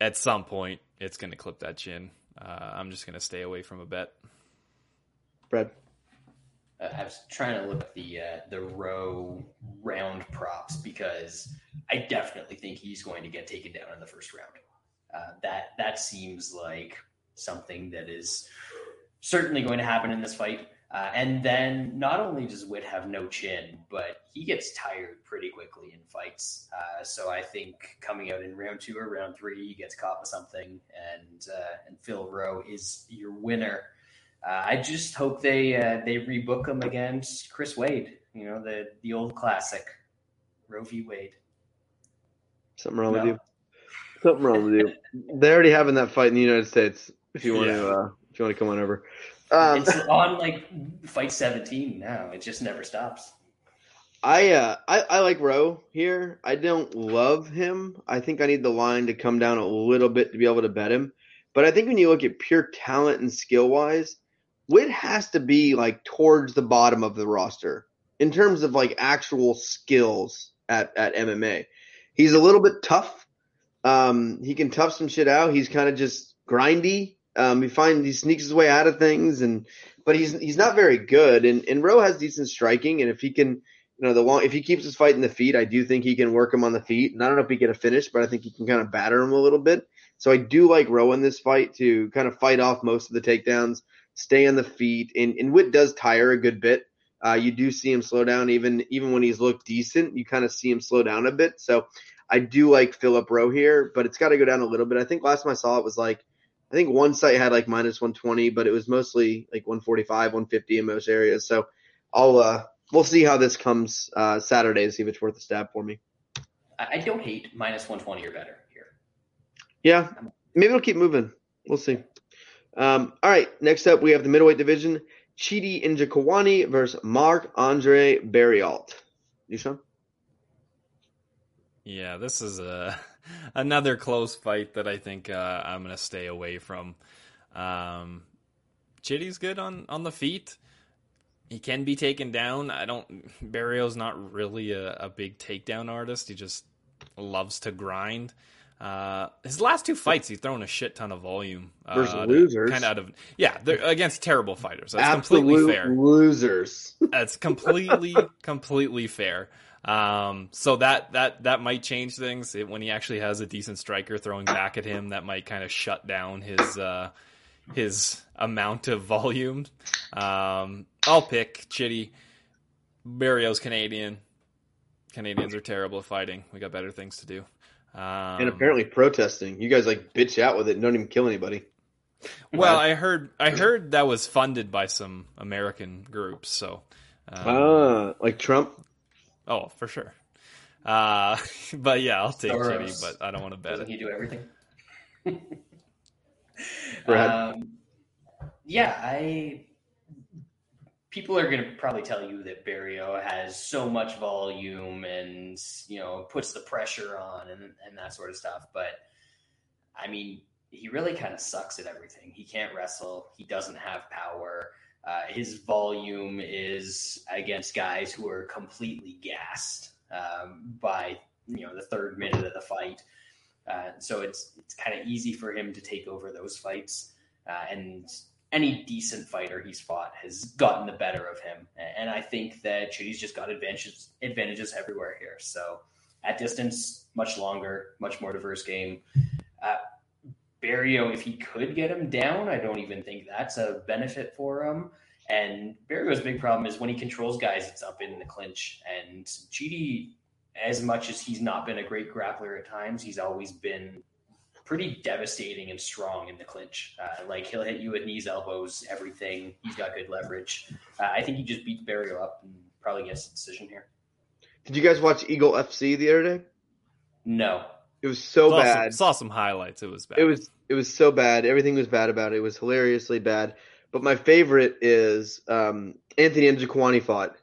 at some point it's going to clip that chin. Uh, I'm just going to stay away from a bet. Brad? Uh, I was trying to look at the uh, the Rowe round props because I definitely think he's going to get taken down in the first round. Uh, that that seems like something that is certainly going to happen in this fight. Uh, and then not only does Witt have no chin, but he gets tired pretty quickly in fights. Uh, so I think coming out in round two or round three, he gets caught with something, and uh, and Phil Rowe is your winner. Uh, I just hope they uh, they rebook him against Chris Wade. You know the the old classic, Roe v. Wade. Something wrong with you? Something wrong with you. They're already having that fight in the United States. If you want to, Yeah. uh, if you want to come on over. Um, it's on like fight seventeen now. It just never stops. I, uh, I I like Rowe here. I don't love him. I think I need the line to come down a little bit to be able to bet him. But I think when you look at pure talent and skill wise, Witt has to be like towards the bottom of the roster in terms of like actual skills at at MMA. He's a little bit tough. Um, he can tough some shit out. He's kind of just grindy. Um, he finds he sneaks his way out of things, and but he's he's not very good. And and Rowe has decent striking, and if he can you know, the long if he keeps his fight in the feet, I do think he can work him on the feet. And I don't know if he get a finish, but I think he can kind of batter him a little bit. So I do like Rowe in this fight to kind of fight off most of the takedowns, stay on the feet, and, and Witt does tire a good bit. Uh, you do see him slow down even even when he's looked decent. You kind of see him slow down a bit. So I do like Philip Rowe here, but it's got to go down a little bit. I think last time I saw it was like I think one site had like minus 120, but it was mostly like 145, 150 in most areas. So I'll uh, we'll see how this comes uh, Saturday to see if it's worth a stab for me. I I don't hate minus 120 or better here. Yeah, maybe it'll keep moving. We'll see. Um, all right, next up we have the middleweight division: Chidi Njokuani versus Marc-André Barriault. You Sean? Yeah, this is a another close fight that I think uh, I'm gonna stay away from. Um, Chidi's good on on the feet. He can be taken down. I don't. Barriault's not really a, a big takedown artist. He just loves to grind. Uh, his last two fights, he's thrown a shit ton of volume. Uh, Versus losers. kind of out of yeah, they're against terrible fighters. That's Absolute completely fair. losers. That's completely, completely fair. Um, so that that that might change things it, when he actually has a decent striker throwing back at him. That might kind of shut down his uh, his amount of volume. Um, I'll pick Chidi. Barriault's Canadian. Canadians are terrible at fighting. We got better things to do. Um, and apparently protesting. You guys like bitch out with it and don't even kill anybody. well, I heard I heard that was funded by some American groups. So, um, Ah, like Trump. Oh, for sure. Uh, but yeah, I'll take Soros. Chidi, but I don't want to bet Doesn't it. he do everything? Um, yeah, I. People are going to probably tell you that Barriault has so much volume and you know puts the pressure on and and that sort of stuff. But I mean, he really kind of sucks at everything. He can't wrestle. He doesn't have power. Uh, his volume is against guys who are completely gassed um, by you know the third minute of the fight. Uh, so it's it's kind of easy for him to take over those fights, uh, and any decent fighter he's fought has gotten the better of him. And I think that Chidi's just got advantages advantages everywhere here. So at distance, much longer, much more diverse game. Uh, Barriault, if he could get him down, I don't even think that's a benefit for him. And Barriault's big problem is when he controls guys, it's up in the clinch. And Chidi, as much as he's not been a great grappler at times, he's always been pretty devastating and strong in the clinch. Uh, like he'll hit you with knees, elbows, everything. He's got good leverage. Uh, I think he just beats Barriault up and probably gets a decision here. Did you guys watch Eagle FC the other day? No, It was so saw bad. Some, saw some highlights. It was bad. It was it was so bad. Everything was bad about it. It was hilariously bad. But my favorite is um, Anthony Njokuani fought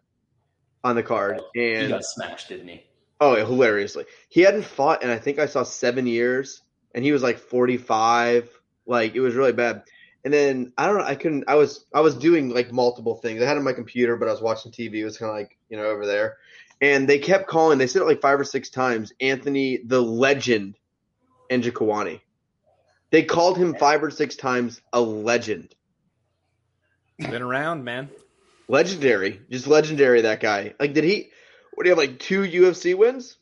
on the card, and he got smashed, didn't he? oh, hilariously, he hadn't fought, and I think I saw seven years, and he was like forty five. Like it was really bad. And then I don't know. I couldn't. I was I was doing like multiple things. I had it on my computer, but I was watching TV. It was kind of like you know over there, and they kept calling. They said it like five or six times. Anthony, the legend, Njokuani. They called him five or six times a legend. been around, man. Legendary. Just legendary, that guy. Like, did he, what do you have, like two UFC wins?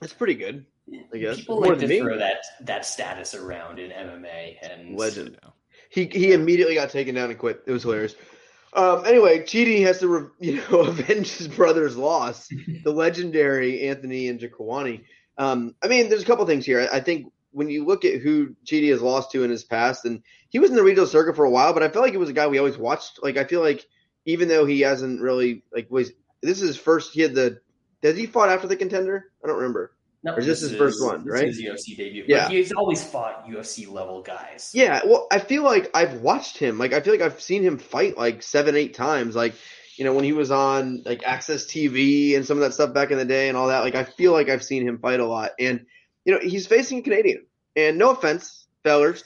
That's pretty good, I guess. People More like than to me. throw that that status around in MMA and Legend. You know. He, he immediately got taken down and quit. It was hilarious. Um, anyway, Chidi has to, you know, avenge his brother's loss. the legendary Anthony Njokuani. Um, I mean, there's a couple things here. I, I think when you look at who Chidi has lost to in his past, and he was in the regional circuit for a while, but I feel like it was a guy we always watched. Like, I feel like even though he hasn't really like was this is his first. He had the. Did he fought after the contender? I don't remember. No, Or is this his first one, this right? is his UFC debut. Yeah. But he's always fought UFC level guys. Yeah, well, I feel like I've watched him. Like, I feel like I've seen him fight like seven, eight times. Like, you know, when he was on like AXS TV and some of that stuff back in the day and all that. Like, I feel like I've seen him fight a lot. And you know, he's facing a Canadian. And no offense, fellers,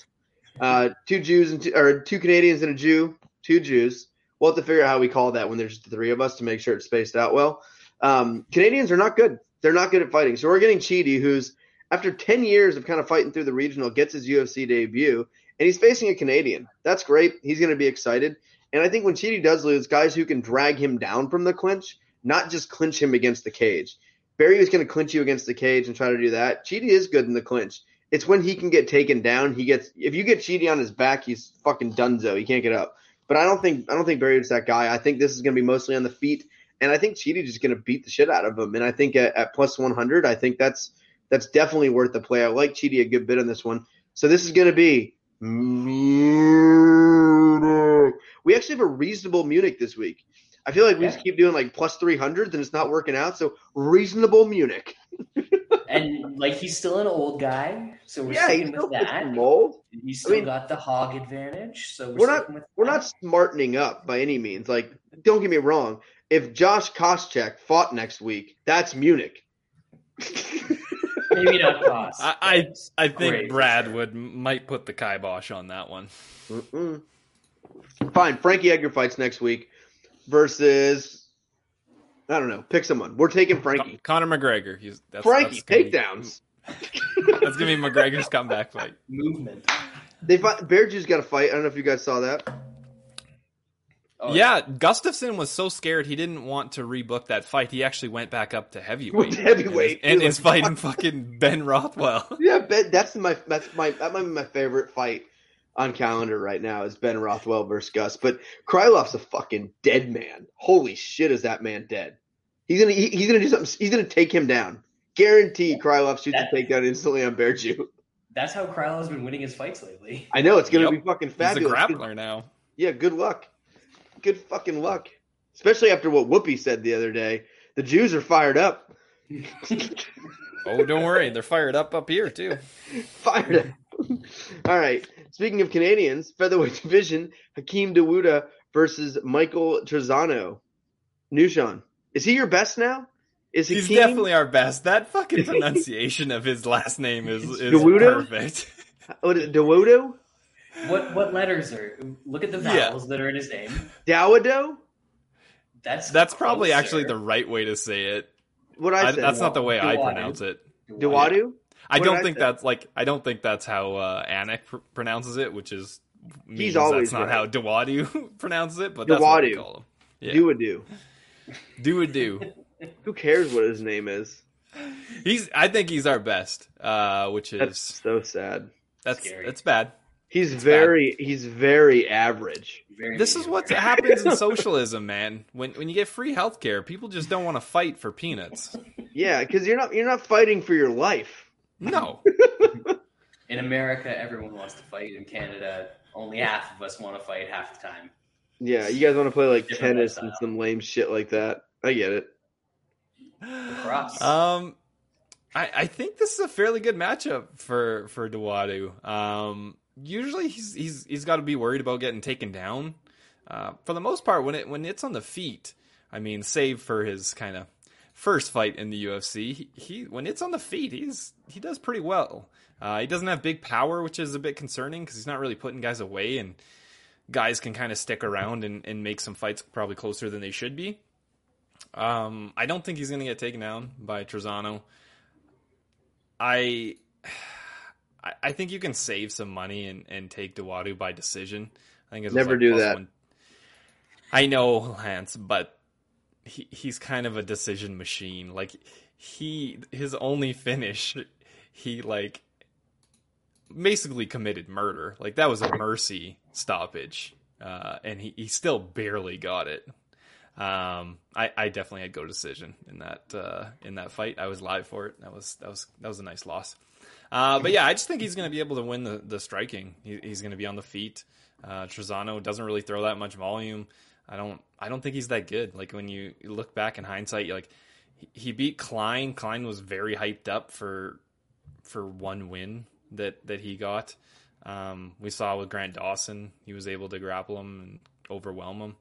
uh, two Jews and two, or two Canadians and a Jew, two Jews. We'll have to figure out how we call that when there's just three of us to make sure it's spaced out well. Um, Canadians are not good. They're not good at fighting. So we're getting Chidi, who's after 10 years of kind of fighting through the regional, gets his UFC debut, and he's facing a Canadian. That's great. He's going to be excited. And I think when Chidi does lose, guys who can drag him down from the clinch, not just clinch him against the cage. Barry is going to clinch you against the cage and try to do that. Chidi is good in the clinch. It's when he can get taken down. He gets if you get Chidi on his back, he's fucking dunzo. He can't get up. But I don't think I don't think Barry is that guy. I think this is going to be mostly on the feet, and I think Chidi is going to beat the shit out of him. And I think at, at plus one hundred, I think that's that's definitely worth the play. I like Chidi a good bit on this one. So this is going to be Munich. We actually have a reasonable Munich this week. I feel like we Yeah. just keep doing like plus 300s and it's not working out. So reasonable Munich. And like he's still an old guy, so we're yeah, sticking with that. mold. He's still mean- got the hog advantage, so we're, We're not- We're that. not smartening up by any means. Like, don't get me wrong. If Josh Koscheck fought next week, that's Munich. maybe not cost. I- I- I think great for Brad would might put the kibosh on that one. Mm-mm. Fine. Frankie Edgar fights next week versus. I don't know. Pick someone. We're taking Frankie. Con- Conor McGregor. He's that's, Frankie, that's gonna be- takedowns. That's gonna be McGregor's comeback fight. movement. They fight, Bear Jew's got a fight. I don't know if you guys saw that. Oh, yeah, Gustafsson was so scared he didn't want to rebook that fight. He actually went back up to heavyweight. Heavyweight. and He is was fighting fucking Ben Rothwell. Yeah, Ben, that's my that's my that might be my favorite fight on calendar right now is Ben Rothwell versus Gus. But Krylov's a fucking dead man. Holy shit, is that man dead? He's gonna he, he's gonna do something. He's gonna take him down. Guarantee Krylov shoots a takedown instantly on Bear Jew. That's how Krylov's been winning his fights lately. I know it's gonna Yep. be fucking fabulous. He's a grappler now. Yeah, good luck. Good fucking luck. Especially after what Whoopi said the other day. The Jews are fired up. Oh, don't worry, they're fired up up here too. Fired up. All right. Speaking of Canadians, featherweight division, Hakeem Dawuda versus Michael Trizano. Nushan. Is he your best now? Is he? He's definitely our best. That fucking pronunciation of his last name is, is perfect. What is it? What what letters are? Look at the Yeah. vowels that are in his name. Dawado? That's That's probably actually the right way to say it. What I I, said? that's not the way I pronounce it. Dawadu? I don't did I think that's like I don't think that's how uh, Anik pr- pronounces it, which is means always that's not right. how Dawadu pronounces it, but that's what we call him. Yeah. Dawadu. Do a do. Who cares what his name is? He's I think he's our best, uh, which is That's so sad. that's Scary. that's bad. He's It's very he's very average. Very This is what happens in socialism, man. When when you get free healthcare, people just don't want to fight for peanuts. Yeah, because you're not you're not fighting for your life. No. In America, everyone wants to fight. In Canada, only half of us want to fight half the time. Yeah, you guys want to play like Different tennis and some lame shit like that. I get it. Lacrosse. Um, I, I think this is a fairly good matchup for for Dawadu. Um, usually he's he's he's got to be worried about getting taken down. Uh, for the most part, when it when it's on the feet, I mean, save for his kind of first fight in the UFC, he, he when it's on the feet, he's he does pretty well. Uh, he doesn't have big power, which is a bit concerning because he's not really putting guys away, and guys can kind of stick around and, and make some fights probably closer than they should be. Um, I don't think he's going to get taken down by Trizano. I, I I think you can save some money and, and take Dawadu by decision. I think it's Never like do that. One. I know Lance, but he he's kind of a decision machine. Like he his only finish, he like basically committed murder. Like that was a mercy stoppage, uh, and he, he still barely got it. Um, I, I definitely had go decision in that uh, in that fight. I was live for it. That was that was that was a nice loss. Uh, but yeah, I just think he's going to be able to win the the striking. He, he's going to be on the feet. Uh, Trizano doesn't really throw that much volume. I don't I don't think he's that good. Like when you look back in hindsight, like he- beat Klein. Klein was very hyped up for for one win that that he got. Um, we saw with Grant Dawson, he was able to grapple him and overwhelm him.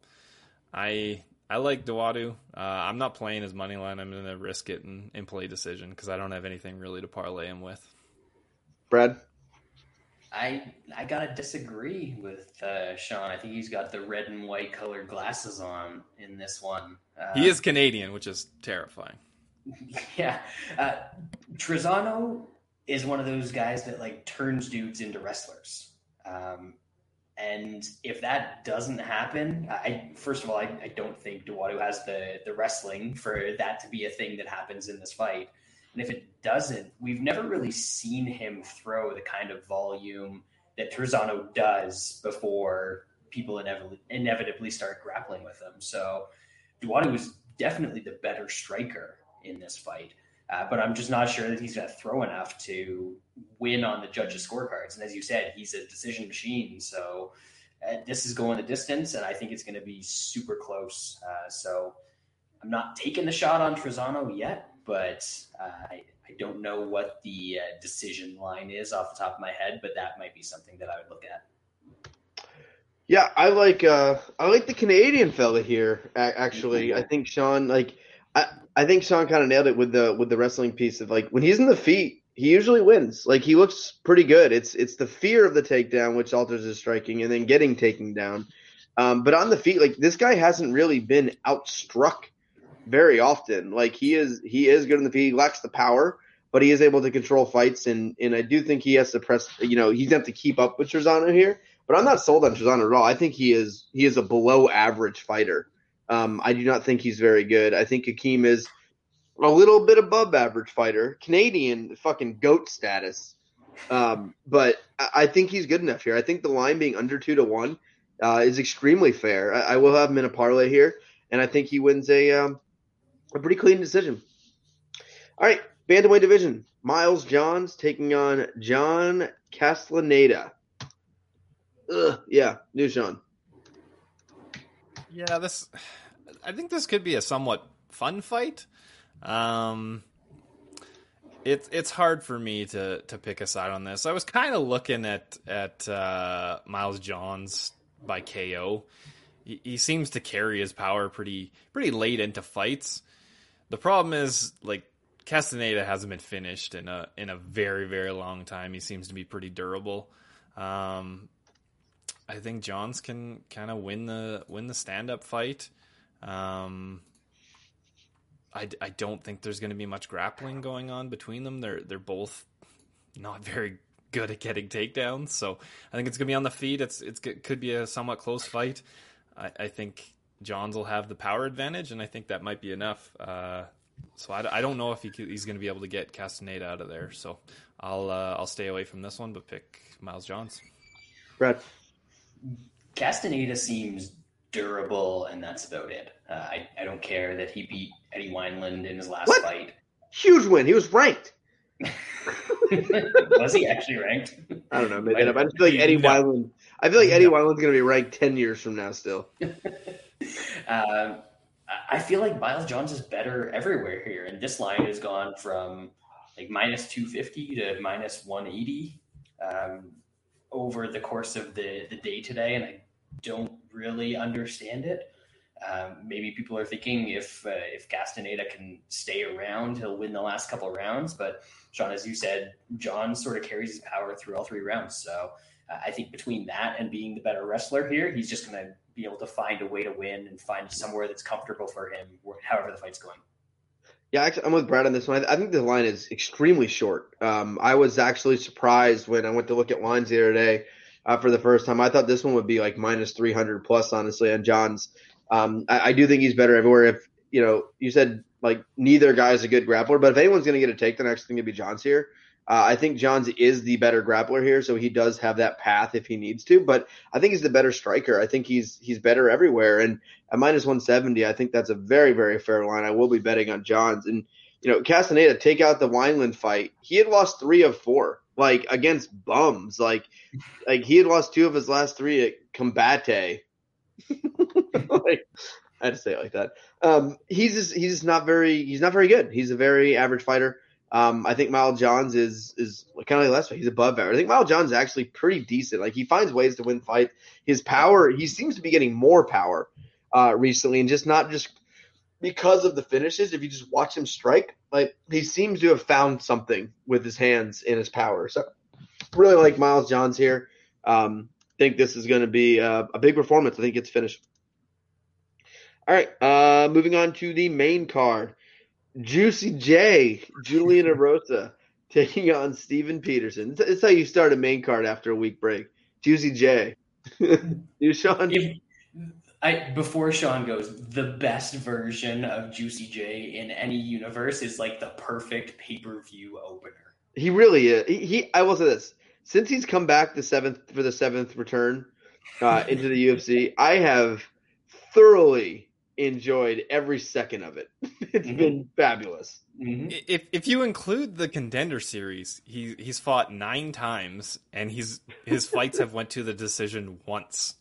I I like Dawadu. Uh, I'm not playing his money line. I'm going to risk it and play decision because I don't have anything really to parlay him with. Brad. I I gotta disagree with uh, Sean. I think he's got the red and white colored glasses on in this one. Uh, He is Canadian, which is terrifying. yeah. Uh, Trizano is one of those guys that like turns dudes into wrestlers. Um, and if that doesn't happen, I first of all, I, I don't think Dawadu has the the wrestling for that to be a thing that happens in this fight. And if it doesn't, we've never really seen him throw the kind of volume that Trizano does before people inevitably, inevitably start grappling with him. So Duwadu was definitely the better striker in this fight. Uh, but I'm just not sure that he's going to throw enough to win on the judges' scorecards. And as you said, he's a decision machine. So uh, this is going the distance, and I think it's going to be super close. Uh, so I'm not taking the shot on Trizano yet, but uh, I, I don't know what the uh, decision line is off the top of my head, but that might be something that I would look at. Yeah, I like uh I like the Canadian fella here. Actually, I think Sean like I I think Sean kind of nailed it with the with the wrestling piece of like when he's in the feet, he usually wins. Like he looks pretty good. It's it's the fear of the takedown which alters his striking, and then getting taken down. Um, but on the feet, like this guy hasn't really been outstruck very often. Like he is he is good in the feet. He lacks the power, but he is able to control fights, and and I do think he has to press. You know, he's have to keep up with Trizano here. But I'm not sold on Trizano at all. I think he is he is a below average fighter. Um, I do not think he's very good. I think Hakeem is a little bit above average fighter, Canadian fucking goat status. Um, but I think he's good enough here. I think the line being under two to one uh, is extremely fair. I, I, will have him in a parlay here, and I think he wins a um, a pretty clean decision. All right, bantamweight division: Miles Johns taking on John Castaneda. Ugh, yeah, new Sean. Yeah, this. I think this could be a somewhat fun fight. Um, it's it's hard for me to to pick a side on this. I was kind of looking at at uh, Miles Johns by KO. He, he, seems to carry his power pretty pretty late into fights. The problem is like Castaneda hasn't been finished in a in a very very long time. He seems to be pretty durable. Um, I think Johns can kind of win the win the stand up fight. Um, I, I don't think there's going to be much grappling going on between them. They're they're both not very good at getting takedowns, so I think it's going to be on the feet. It's it's it could be a somewhat close fight. I, I think Johns will have the power advantage, and I think that might be enough. Uh, so I, I don't know if he, he's going to be able to get Castaneda out of there. So I'll uh, I'll stay away from this one, but pick Miles Johns. Brad. Castaneda seems durable, and that's about it. Uh, I, I don't care that he beat Eddie Wineland in his last what? fight. Huge win. He was ranked. was he actually ranked? I don't know. Maybe I just feel like Eddie no. I feel like Eddie no. Going to be ranked ten years from now. Still. um, I feel like Miles Johns is better everywhere here, and this line has gone from like minus two fifty to minus one eighty. Um, over the course of the, the day today, and I don't really understand it. Um, maybe people are thinking if uh, if Castaneda can stay around, he'll win the last couple rounds. But Sean, as you said, John sort of carries his power through all three rounds. So uh, I think between that and being the better wrestler here, he's just going to be able to find a way to win and find somewhere that's comfortable for him, however the fight's going. Yeah, I'm with Brad on this one. I think the line is extremely short. Um, I was actually surprised when I went to look at lines the other day uh, for the first time. I thought this one would be like minus 300 plus, honestly, on Johns. Um, I, I, do think he's better everywhere. If, you know, you said like neither guy is a good grappler, but if anyone's going to get a take, the next thing to be Johns here. Uh, I think Johns is the better grappler here, so he does have that path if he needs to. But I think he's the better striker. I think he's he's better everywhere. And at minus 170, I think that's a very very fair line. I will be betting on Johns. And you know, Castaneda take out the Wineland fight. He had lost three of four, like against bums. Like like he had lost two of his last three at Combate. like, I had to say it like that. Um, he's just he's just not very he's not very good. He's a very average fighter. Um, I think Miles Johns is is kind of like last. He's above average. I think Miles Johns is actually pretty decent. Like he finds ways to win fights. His power, he seems to be getting more power uh, recently, and just not just because of the finishes. If you just watch him strike, like he seems to have found something with his hands and his power. So really like Miles Johns here. Um, think this is going to be a, a big performance. I think it's finished. All right, uh, moving on to the main card. Juicy J, Julian Erosa taking on Steven Peterson. It's how you start a main card after a week break. Juicy J. you, Sean? If, I, before Sean goes, the best version of Juicy J in any universe is like the perfect pay per view opener. He really is. He, he, I will say this: since he's come back the seventh for the seventh return uh, into the UFC, I have thoroughly enjoyed every second of it. It's Mhm. been fabulous. Mhm. If if you include the contender series, he he's fought nine times, and he's his fights have went to the decision once.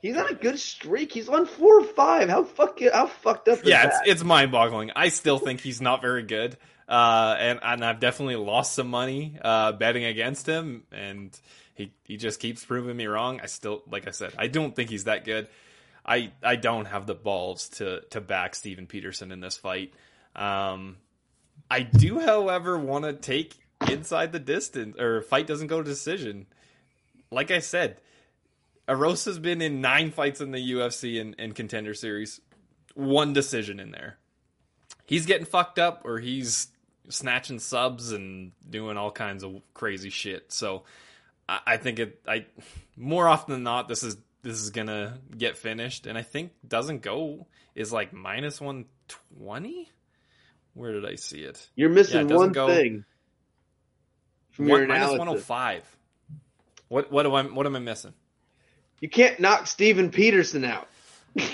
He's on a good streak. He's on four or five. How fuck how fucked up is Yeah, that? it's it's mind boggling. I still think he's not very good, uh, and and I've definitely lost some money uh, betting against him, and he he just keeps proving me wrong. I still, like I said, I don't think he's that good. I I don't have the balls to to back Steven Peterson in this fight. Um, I do, however, want to take inside the distance or fight doesn't go to decision. Like I said, Erosa's been in nine fights in the UFC and, and contender series, one decision in there. He's getting fucked up or he's snatching subs and doing all kinds of crazy shit. So I, I think it I more often than not this is this is gonna get finished and I think doesn't go is like minus one twenty? Where did I see it? You're Yeah, missing it one go- thing from One, minus one oh five. What what do I what am I missing? You can't knock Steven Peterson out.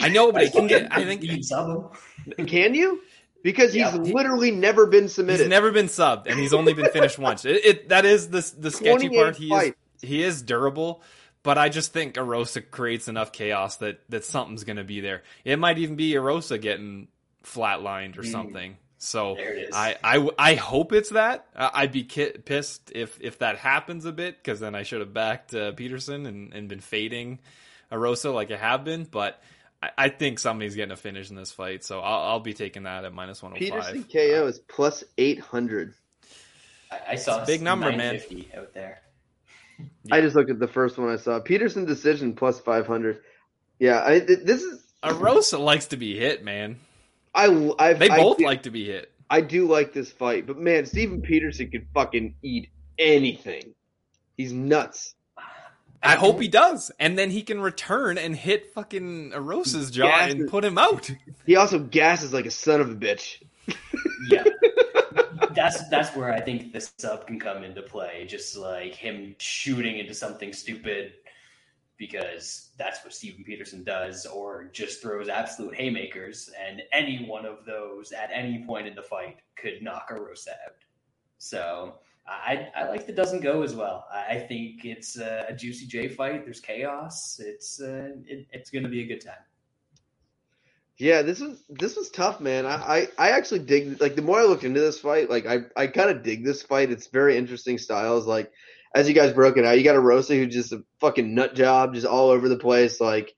I know, but I can get. I think You can sub him. Can you? Because he's Yeah. literally never been submitted. he's never been subbed, and he's only been finished once. It, it that is the the sketchy part. He is he is durable, but I just think Erosa creates enough chaos that that something's going to be there. It might even be Erosa getting flatlined or Mm. something. So There it is. I, I, I hope it's that. Uh, I'd be ki- pissed if if that happens a bit because then I should have backed uh, Peterson and, and been fading Erosa like I have been. But I, I think somebody's getting a finish in this fight, so I'll, I'll be taking that at minus one hundred Peterson five. KO is plus eight hundred. I, I saw It's a big number, man. out there. I just looked at the first one I saw. Peterson decision plus five hundred. Yeah, I, this is Erosa likes to be hit, man. I. I They both do- like to be hit. I do like this fight, but man, Steven Peterson could fucking eat anything. He's nuts. I hope he does, and then he can return and hit fucking Erosa's jaw Yes. and put him out. He also gasses like a son of a bitch. Yeah. that's that's where I think the sub can come into play. Just like him shooting into something stupid because that's what Steven Peterson does, or just throws absolute haymakers, and any one of those at any point in the fight could knock Erosa out. So I I like the doesn't go as well. I think it's a, juicy J fight. There's chaos. It's uh, it, it's going to be a good time. Yeah, this was this was tough, man. I, I, I actually dig like the more I look into this fight, like I, I kind of dig this fight. It's very interesting styles. Like as you guys broke it out, you got Erosa who's just a fucking nut job, just all over the place. Like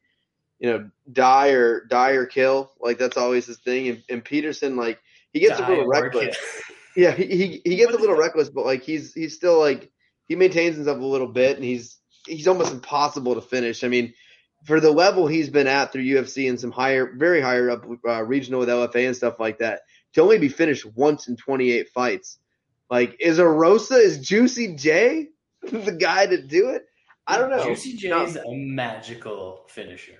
you know, die or die or kill. Like that's always his thing. And, and Peterson, like he gets a little reckless. Yeah, he, he he gets a little reckless, but like he's he's still like he maintains himself a little bit, and he's he's almost impossible to finish. I mean, for the level he's been at through UFC and some higher, very higher up uh, regional with LFA and stuff like that, to only be finished once in 28 fights, like is Erosa is Juicy J the guy to do it? I don't know. Juicy J No. is a magical finisher.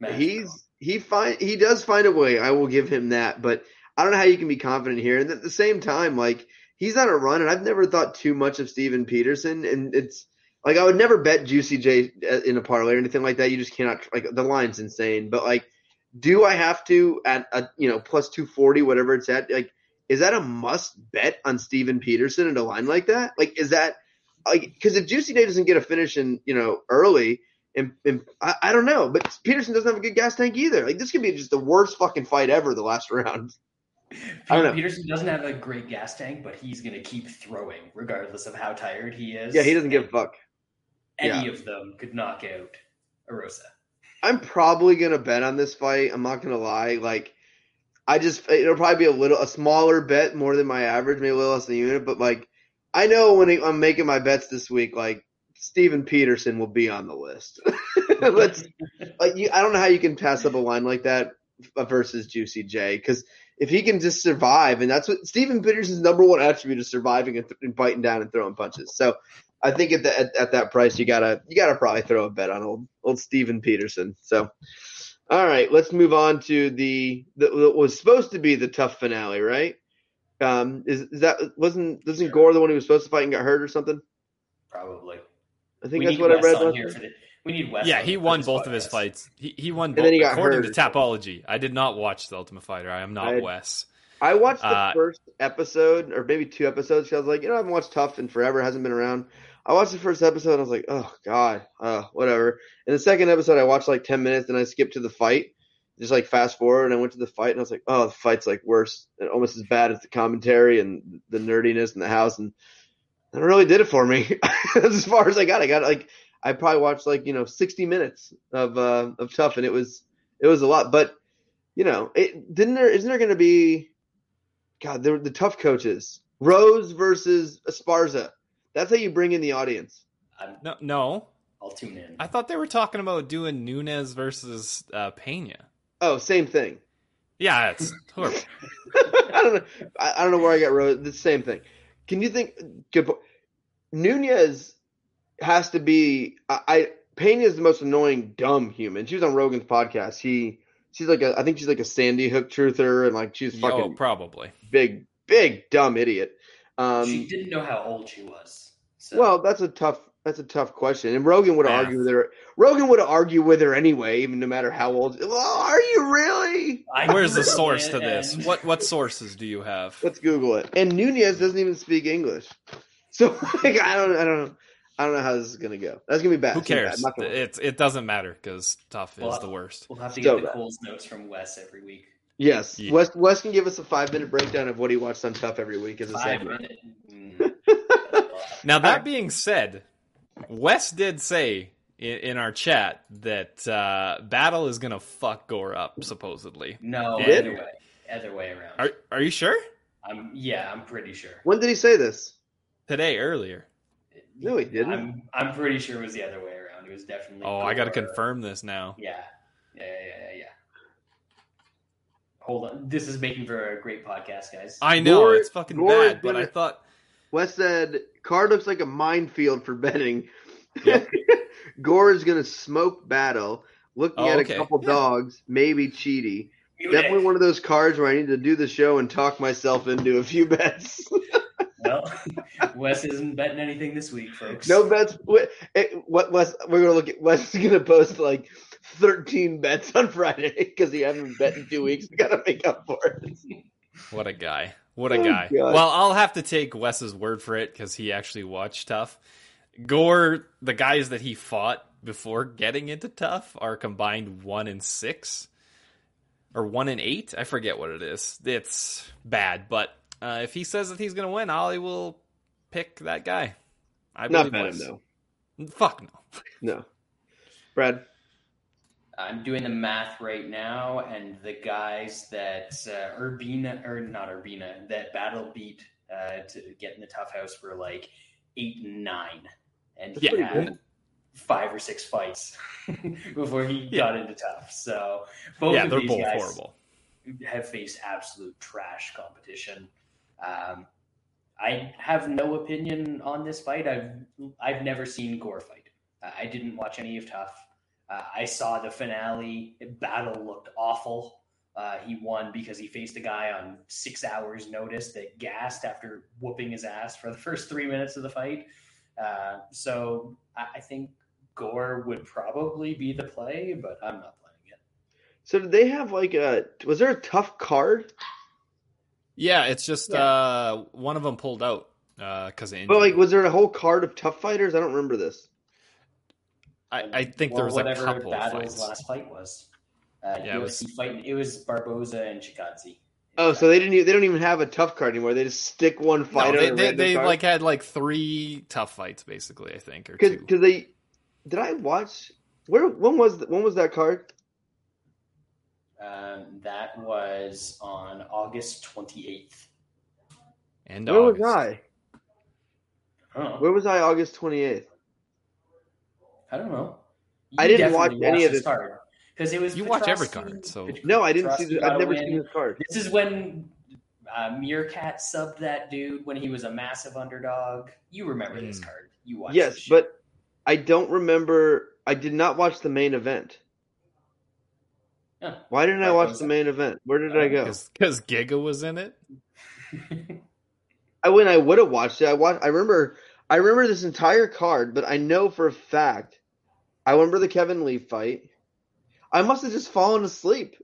Magical. He's he find he does find a way. I will give him that, but I don't know how you can be confident here. And at the same time, like he's on a run, and I've never thought too much of Steven Peterson. And it's like I would never bet Juicy J uh, in a parlay or anything like that. You just cannot like the line's insane. But like, do I have to at a you know plus two forty whatever it's at? Like, is that a must bet on Steven Peterson at a line like that? Like, is that like because if Juicy Day doesn't get a finish in you know early. And, and I, I don't know, but Peterson doesn't have a good gas tank either. Like this could be just the worst fucking fight ever. The last round. I don't know. Peterson doesn't have a great gas tank, but he's going to keep throwing regardless of how tired he is. Yeah, he doesn't give a fuck. Any of them could knock out Erosa. I'm probably gonna bet on this fight. I'm not gonna lie. Like, I just it'll probably be a little a smaller bet more than my average, maybe a little less than a unit. But like, I know when I'm making my bets this week, like Steven Peterson will be on the list. Let's like you. I don't know how you can pass up a line like that versus Juicy J because if he can just survive, and that's what Steven Peterson's number one attribute is surviving and, th- and biting down and throwing punches. So I think at, the, at at that price, you gotta you gotta probably throw a bet on old old Steven Peterson. So all right, let's move on to the the what was supposed to be the tough finale, right? Um, is, is that wasn't doesn't Gore the one who was supposed to fight and got hurt or something? Probably. I think we that's need what I read. on here for the, We need Wes. Yeah, on he won this both of his fights. He he won And both then he got according hurt. to Tapology. I did not watch the Ultimate Fighter. I am not I- Wes. I watched the Uh, first episode, or maybe two episodes. 'cause I was like, you know, I haven't watched Tough in forever. Hasn't been around. I watched the first episode. and I was like, oh god, uh, whatever. In the second episode, I watched like ten minutes, and I skipped to the fight. Just like fast forward, and I went to the fight, and I was like, oh, the fight's like worse, and almost as bad as the commentary and the nerdiness in the house, and that really did it for me. That's as far as I got. I got like I probably watched like you know sixty minutes of uh, of Tough, and it was it was a lot. But you know, it didn't there isn't there going to be God the the tough coaches Rose versus Esparza. That's how you bring in the audience. I'm, No, no. I'll tune in. I thought they were talking about doing Nunes versus uh, Pena. Oh, same thing. Yeah, it's horrible. I don't know. I, I don't know where I got Rose. The same thing. Can you think? Good. po- Nunes has to be. I, I Pena is the most annoying dumb human. She was on Rogan's podcast. He she's like a. I think she's like a Sandy Hook truther, and like she's oh, fucking probably. big, big dumb idiot. Um, she didn't know how old she was. So. Well, that's a tough that's a tough question. And Rogan would Yeah. argue with her. Rogan would argue with her anyway, even no matter how old. Well, are you really? I Where's the source to this? and- What what sources do you have? Let's Google it. And Nunes doesn't even speak English, so like I don't I don't know I don't know how this is gonna go. That's gonna be bad. Who It's gonna be cares? bad. Not It it doesn't matter because tough Well, is the worst. We'll have to So get the bad. Coles notes from Wes every week. Yes, Yeah. Wes Wes can give us a five minute breakdown of what he watched on Tough every week as a Five segment. Mm. Now that being said, Wes did say in, in our chat that uh, Battle is gonna fuck Gore up supposedly. no, Did? other way, other way around. Are are you sure? I'm yeah, I'm pretty sure. When did he say this? Today earlier. No, he didn't. I'm I'm pretty sure it was the other way around. It was definitely. Oh, I got to confirm this now. Yeah, yeah, yeah, yeah, yeah. Hold on, this is making for a great podcast, guys. I know Gore- it's fucking Gore bad, but I thought Wes said card looks like a minefield for betting. Yep. Gore is gonna smoke battle. Looking Oh, at okay. a couple Yeah. dogs, maybe Chidi. Mute Definitely it. one of those cards where I need to do the show and talk myself into a few bets. Well, Wes isn't betting anything this week, folks. no bets. What? What? Wes? We're gonna look at. Wes is gonna post like thirteen bets on Friday because he hasn't bet in two weeks. We gotta make up for it. what a guy. What a Oh, guy. God. Well, I'll have to take Wes's word for it because he actually watched Tough. Gore, the guys that he fought before getting into Tough are combined one and six or one and eight. I forget what it is. It's bad, but uh, if he says that he's going to win, Ollie will pick that guy. I Not believe bet him Wes. though. Fuck no. No. Brad. I'm doing the math right now, and the guys that uh, Urbina or not Urbina that Battle beat uh, to get in the tough house were like eight and nine, and he Yeah. had good. five or six fights before he Yeah. got into tough. So both yeah, of these guys horrible. have faced absolute trash competition. Um, I have no opinion on this fight. I've I've never seen Gore fight. I didn't watch any of Tough. Uh, I saw the finale. Battle looked awful. Uh, he won because he faced a guy on six hours' notice that gassed after whooping his ass for the first three minutes of the fight. Uh, so I, I think Gore would probably be the play, but I'm not playing it. So did they have like a? Was there a tough card? Yeah, it's just Yeah. uh, one of them pulled out because of injury. But like, was there a whole card of tough fighters? I don't remember this. I, I think Or there was a whatever couple of Battle's fights. last fight was. Uh, Yeah, it UFC was- fight. It was Barboza and Chikadze. Oh, so they didn't. e- They don't even have a tough card anymore. They just stick one No, fighter. they they, they card? like had like three tough fights basically. I think or two. because they did I watch where when was the, when was that card? Um, that was on August twenty eighth. And Where was August. I? Oh, Where was I? August twenty eighth. I don't know. I didn't watch any of this. card because it was. You watch every card, so- Pet- No, I didn't see. The, I've never win. seen this card. This is when uh, Meerkat subbed that dude when he was a massive underdog. You remember this Hmm. card? You watched. Yes, but I don't remember. I did not watch the main event. Huh. Why didn't I What watch the it? main event? Where did I go? because Giga was in it. I when I would have watched it. I watched. I remember. I remember this entire card, but I know for a fact I remember the Kevin Lee fight. I must have just fallen asleep.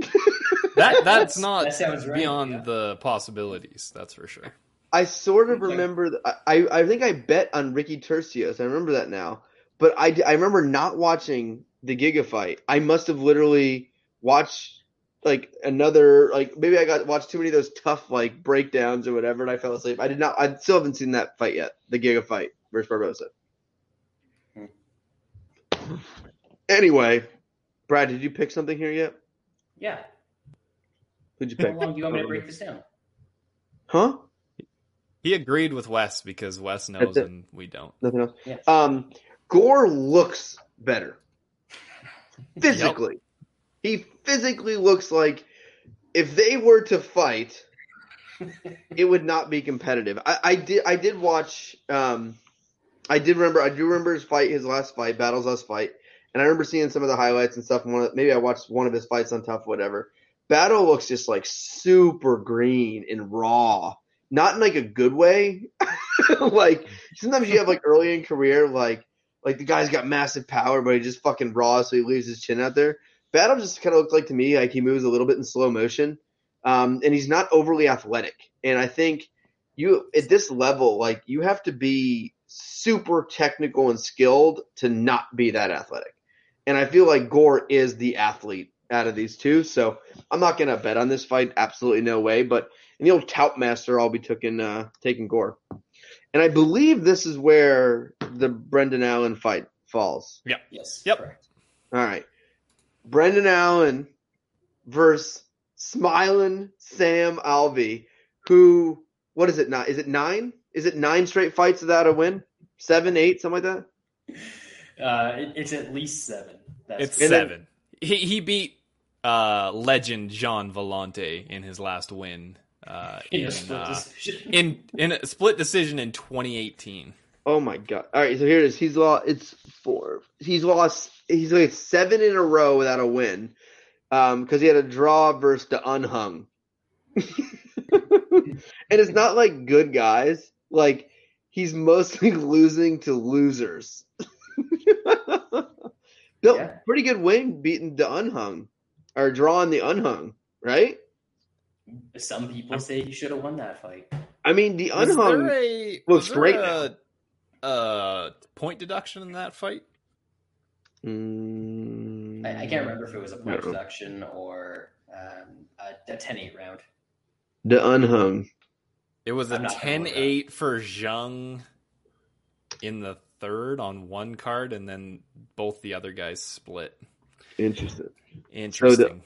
That that's not That sounds right, beyond yeah. the possibilities. That's for sure. I sort of Okay. remember. th- I, I I think I bet on Ricky Turcios. I remember that now. But I I remember not watching the Giga fight. I must have literally watched like another like maybe I got watched too many of those tough like breakdowns or whatever, and I fell asleep. I did not. I still haven't seen that fight yet. The Giga fight versus Barboza. Anyway, Brad, did you pick something here yet? Yeah. Who'd you How pick? long do you want me to break this down? Huh? He agreed with Wes because Wes knows it. and we don't. Nothing else. Yeah. Um, Gore looks better physically. He physically looks like if they were to fight, it would not be competitive. I, I did. I did watch. Um, I did remember. I do remember his fight, his last fight, Battle's last fight, and I remember seeing some of the highlights and stuff. And one of, maybe I watched one of his fights on Tough, whatever. Battle looks just like super green and raw, not in like a good way. like sometimes you have like early in career, like like the guy's got massive power, but he just fucking raw, so he leaves his chin out there. Battle just kind of looks like to me like he moves a little bit in slow motion, um, and he's not overly athletic. And I think you at this level, like you have to be super technical and skilled to not be that athletic. And I feel like Gore is the athlete out of these two, so I'm not gonna bet on this fight. Absolutely no way. But in the old tout master, I'll be taking uh, taking Gore. And I believe this is where the Brendan Allen fight falls. Yes. Yep. Correct. All right. Brendan Allen versus smiling Sam Alvey, who, what is it now? Is it nine? Is it nine straight fights without a win? Seven, eight, something like that? Uh, it, it's at least seven. That's It's And then- seven. he he beat uh, legend Gian Villante in his last win uh, in in a split uh, decision. in in a split decision in 2018. Oh my god! All right, so here it is. He's lost. It's four. He's lost. He's like seven in a row without a win, um, because he had a draw versus Da Un Jung. and it's not like good guys. Like he's mostly losing to losers. Built Yeah. pretty good win beating Da Un Jung, or drawing Da Un Jung, right? Some people say he should have won that fight. I mean, the Was unhung. there a, looks was there great a, uh, point deduction in that fight? Mm, I, I can't remember if it was a point deduction or um, a, a 10-8 round. Da Un Jung. It was a I'm not gonna look 10-8 for Zhang in the third on one card, and then both the other guys split. Interesting. Interesting.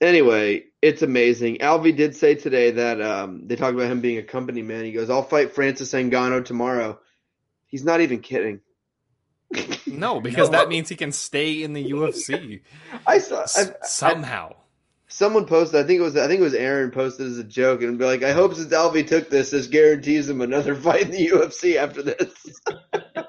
Anyway, it's amazing. Alvey did say today that um, they talked about him being a company man. He goes, "I'll fight Francis Ngannou tomorrow." He's not even kidding. no, because No. that means he can stay in the UFC I saw s- I, I, somehow. Someone posted. I think it was I think it was Aaron posted as a joke and be like, "I hope since Alvey took this, this guarantees him another fight in the UFC after this."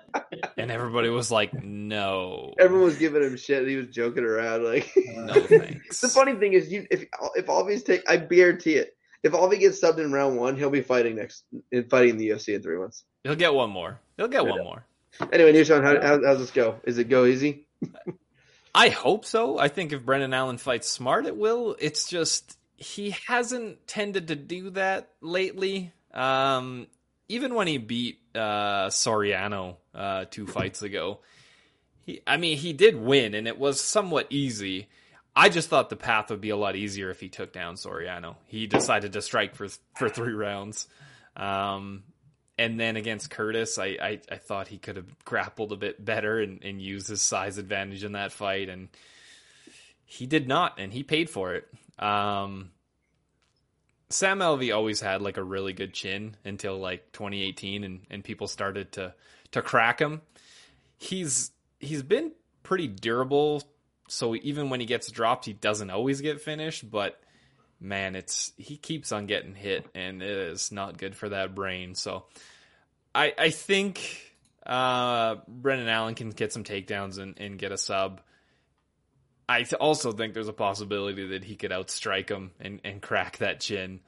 And everybody was like, "No, Everyone was giving him shit. He was joking around. Like, no thanks." the funny thing is, you if if Alvey's take, I guarantee it. If Alvey gets subbed in round one, he'll be fighting next, in fighting the UFC in three months. He'll get one more. He'll get one more. Anyway, Nishon, how, how, how's this go? Is it go easy? I hope so. I think if Brendan Allen fights smart, it will. It's just he hasn't tended to do that lately. Um, even when he beat uh, Soriano uh, two fights ago, he, I mean, he did win, and it was somewhat easy. I just thought the path would be a lot easier if he took down Soriano. He decided to strike for for three rounds. Um, and then against Curtis, I, I, I thought he could have grappled a bit better and, and used his size advantage in that fight, and he did not, and he paid for it. Um, Sam Alvey always had like a really good chin until like 2018, and, and people started to to crack him. He's he's been pretty durable, so even when he gets dropped, he doesn't always get finished, but man, it's he keeps on getting hit, and it is not good for that brain. So, I I think uh, Brendan Allen can get some takedowns and, and get a sub. I also think there's a possibility that he could outstrike him and, and crack that chin.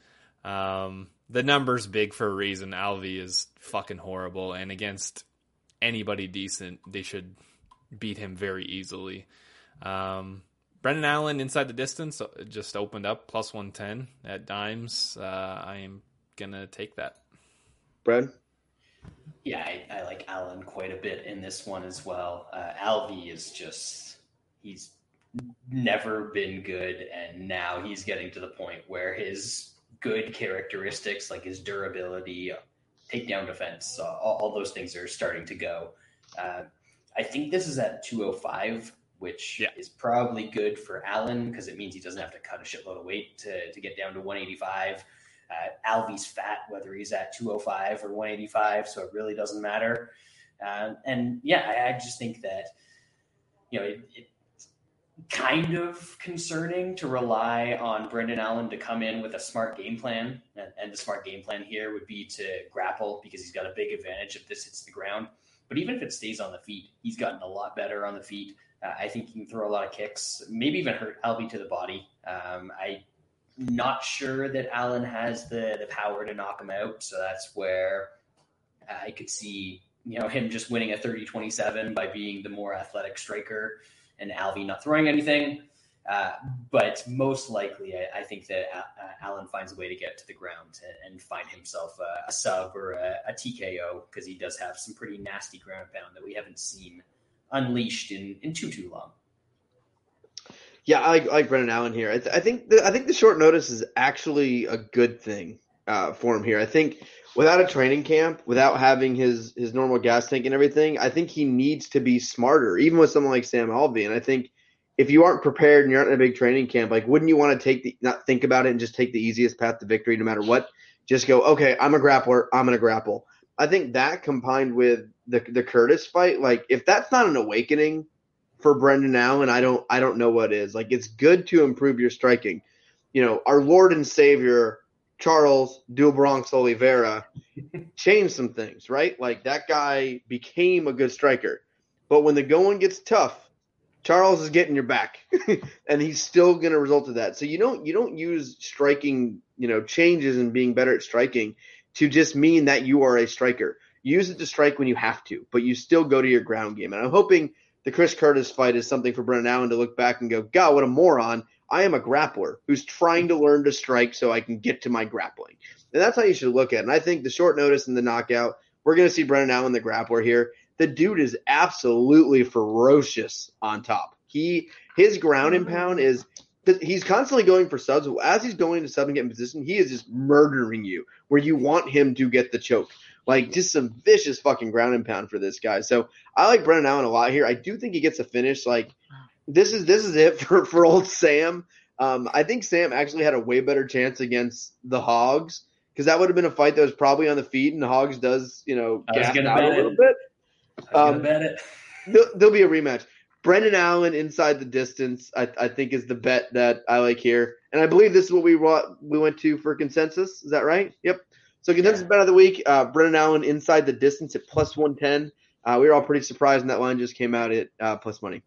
Um, the number's big for a reason. Alvey is fucking horrible, and against anybody decent, they should beat him very easily. Um, Brendan Allen inside the distance uh, just opened up plus 110 at dimes. Uh, I am going to take that. Brad? Yeah, I, I, like Allen quite a bit in this one as well. Uh, Alvey is just, he's never been good, and now he's getting to the point where his good characteristics, like his durability, takedown defense, uh, all, all, those things are starting to go. Uh, I think this is at 205, which yeah. is probably good for Allen because it means he doesn't have to cut a shitload of weight to, to get down to 185. Uh, Alvey's fat, whether he's at 205 or 185, so it really doesn't matter. Uh, and yeah, I, I, just think that you know it, kind of concerning to rely on Brendan Allen to come in with a smart game plan. And, and, the smart game plan here would be to grapple because he's got a big advantage if this hits the ground. But even if it stays on the feet, he's gotten a lot better on the feet. Uh, I think he can throw a lot of kicks, maybe even hurt Alvey to the body. Um, I'm not sure that Allen has the, the power to knock him out. So that's where I could see you know him just winning a 30-27 by being the more athletic striker and Alvey not throwing anything. Uh, but most likely, I, I think that uh, Allen finds a way to get to the ground and, and find himself a, a, sub or a, a TKO because he does have some pretty nasty ground pound that we haven't seen unleashed in, in too too long. Yeah, I like, like Brendan Allen here. I, th- I think the, I think the short notice is actually a good thing uh, for him here. I think without a training camp, without having his his normal gas tank and everything, I think he needs to be smarter, even with someone like Sam Alvey. And I think if you aren't prepared and you're not in a big training camp, like wouldn't you want to take the not think about it and just take the easiest path to victory no matter what? Just go, okay, I'm a grappler, I'm gonna grapple. I think that combined with the the Curtis fight, like if that's not an awakening for Brendan Allen, I don't I don't know what is. Like it's good to improve your striking. You know, our Lord and Savior Charles Do Bronx Oliveira changed some things, right? Like that guy became a good striker. But when the going gets tough, Charles is getting your back. and he's still gonna result of that. So you don't you don't use striking, you know, changes and being better at striking to just mean that you are a striker. Use it to strike when you have to, but you still go to your ground game. And I'm hoping the Chris Curtis fight is something for Brendan Allen to look back and go, God, what a moron. I am a grappler who's trying to learn to strike so I can get to my grappling. And that's how you should look at it. And I think the short notice and the knockout, we're going to see Brendan Allen, the grappler here. The dude is absolutely ferocious on top. He his ground and pound is he's constantly going for subs. As he's going to sub and get in position, he is just murdering you where you want him to get the choke. Like just some vicious fucking ground and pound for this guy. So I like Brendan Allen a lot here. I do think he gets a finish. Like this is this is it for for old Sam. Um, I think Sam actually had a way better chance against the Hogs because that would have been a fight that was probably on the feet, and the Hogs does you know gas out a little it. bit. Um, bet it. There'll, there'll, be a rematch. Brendan Allen inside the distance, I, I, think, is the bet that I like here, and I believe this is what we we went to for consensus. Is that right? Yep. So consensus yeah. bet of the week: uh, Brendan Allen inside the distance at plus one ten. Uh, we were all pretty surprised, and that line just came out at uh, plus money.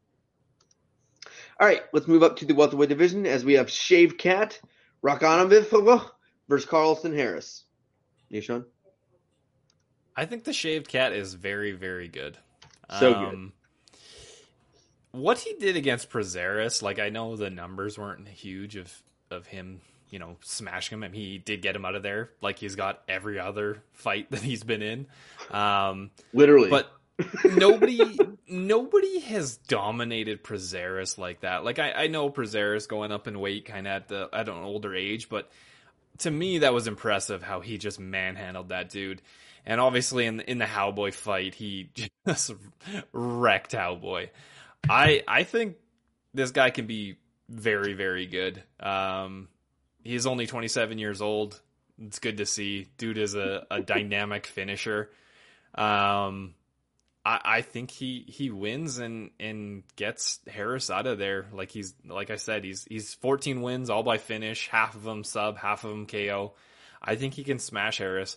All right, let's move up to the welterweight division as we have Shave Cat, Rakhmonov versus Carlston Harris. Nishan? I think the Shaved Cat is very, very good. So um, good. What he did against Prazeres, like I know the numbers weren't huge of of him, you know, smashing him. I mean, he did get him out of there, like he's got every other fight that he's been in. Um, Literally, but nobody nobody has dominated Prazeres like that. Like I, I know Prazeres going up in weight kind of at the at an older age, but to me that was impressive how he just manhandled that dude. And obviously in in the Cowboy fight, he just wrecked Cowboy. I I think this guy can be very very good. Um, he's only 27 years old. It's good to see. Dude is a, a dynamic finisher. Um, I, I think he he wins and and gets Harris out of there. Like he's like I said, he's he's 14 wins all by finish, half of them sub, half of them KO. I think he can smash Harris.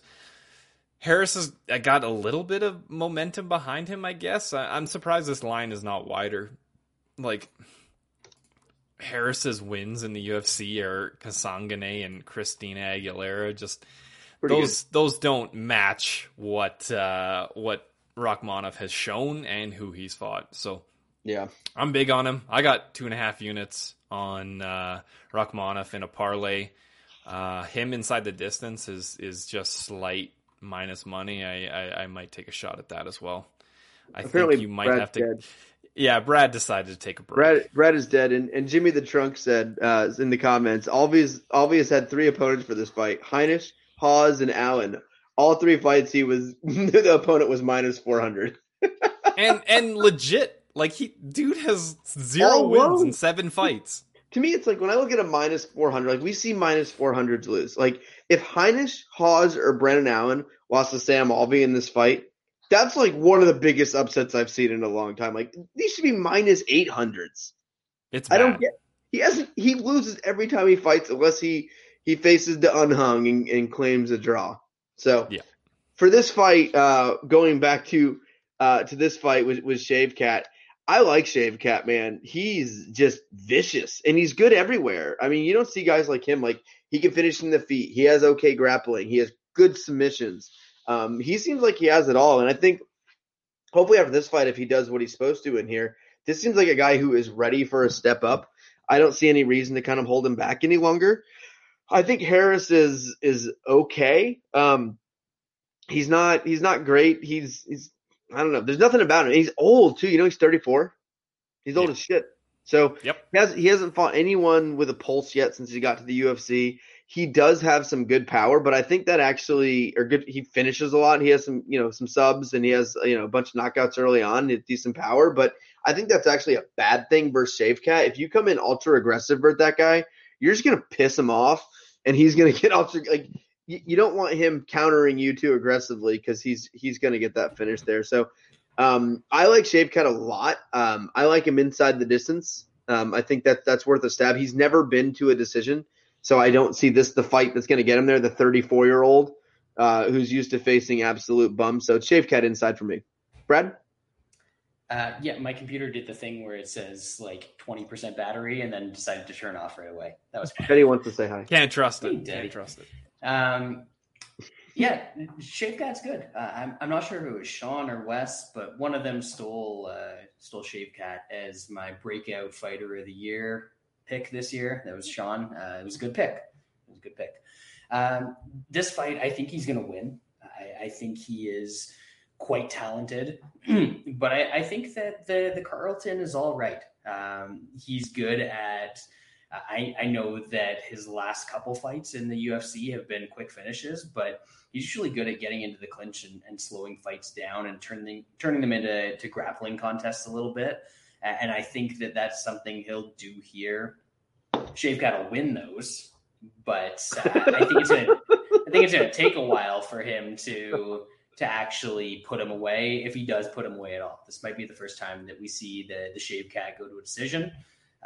Harris has got a little bit of momentum behind him, I guess. I, am surprised this line is not wider. Like Harris's wins in the UFC are Kasanganay and Christian Aguilera. Just Pretty those good. those don't match what uh, what Rakhmonov has shown and who he's fought. So Yeah. I'm big on him. I got two and a half units on uh, Rakhmonov in a parlay. Uh, him inside the distance is is just slight minus money. I, I, I might take a shot at that as well. I Apparently think you might Brad's have to. dead. Yeah, Brad decided to take a break. Brad Brad is dead, and, and Jimmy the Trunk said uh, in the comments, Alves Alves had three opponents for this fight: Heinisch, Hawes, and Allen. All three fights, he was the opponent was minus four hundred. and and legit, like he dude has zero Oh, wins whoa. in seven fights. To me, it's like when I look at a minus four hundred, like we see minus four hundreds lose. Like if Heinisch, Hawes, or Brendan Allen lost to Sam Alvey in this fight, that's like one of the biggest upsets I've seen in a long time. Like these should be minus eight hundreds. It's I don't get. He hasn't. He loses every time he fights, unless he he faces Da Un Jung and, and claims a draw. So Yeah. for this fight, uh, going back to uh, to this fight with with Shave Cat, I like Shave Cat, man. He's just vicious and he's good everywhere. I mean, you don't see guys like him. Like he can finish in the feet. He has okay grappling. He has good submissions. Um, he seems like he has it all, and I think hopefully after this fight, if he does what he's supposed to in here, this seems like a guy who is ready for a step up. I don't see any reason to kind of hold him back any longer. I think Harris is is okay. Um, he's not he's not great. He's he's I don't know. There's nothing about him. He's old too. You know, he's 34. He's old Yeah. as shit. So Yep. he has he hasn't fought anyone with a pulse yet since he got to the UFC. He does have some good power, but I think that actually or good he finishes a lot. He has some, you know, some subs and he has, you know, a bunch of knockouts early on, decent power, but I think that's actually a bad thing versus Shave Cat. If you come in ultra aggressive versus that guy, you're just gonna piss him off and he's gonna get ultra like you, don't want him countering you too aggressively because he's he's gonna get that finish there. So um, I like Shave Cat a lot. Um, I like him inside the distance. Um, I think that that's worth a stab. He's never been to a decision, so I don't see this the fight that's going to get him there. The 34 year old uh, who's used to facing absolute bums. So it's Shave Cat inside for me. Brad, Uh, yeah, my computer did the thing where it says like 20% battery and then decided to turn off right away. That was fun. Betty wants to say hi. Can't trust Hey, it. Daddy. Can't trust it. Um, yeah, Shave Cat's good. Uh, I'm, I'm not sure if it was Sean or Wes, but one of them stole uh, stole Shave Cat as my breakout fighter of the year pick this year. That was Sean. Uh, it was a good pick. It was a good pick. Um, this fight, I think he's going to win. I, I think he is quite talented, but I, I think that the the Carlton is all right. Um, he's good at. I, I know that his last couple fights in the UFC have been quick finishes, but he's usually good at getting into the clinch and, and slowing fights down and turning turning them into to grappling contests a little bit. And I think that that's something he'll do here. Shave Cat will win those, but uh, I think it's gonna I think it's gonna take a while for him to to actually put him away if he does put him away at all. This might be the first time that we see the the Shave Cat go to a decision.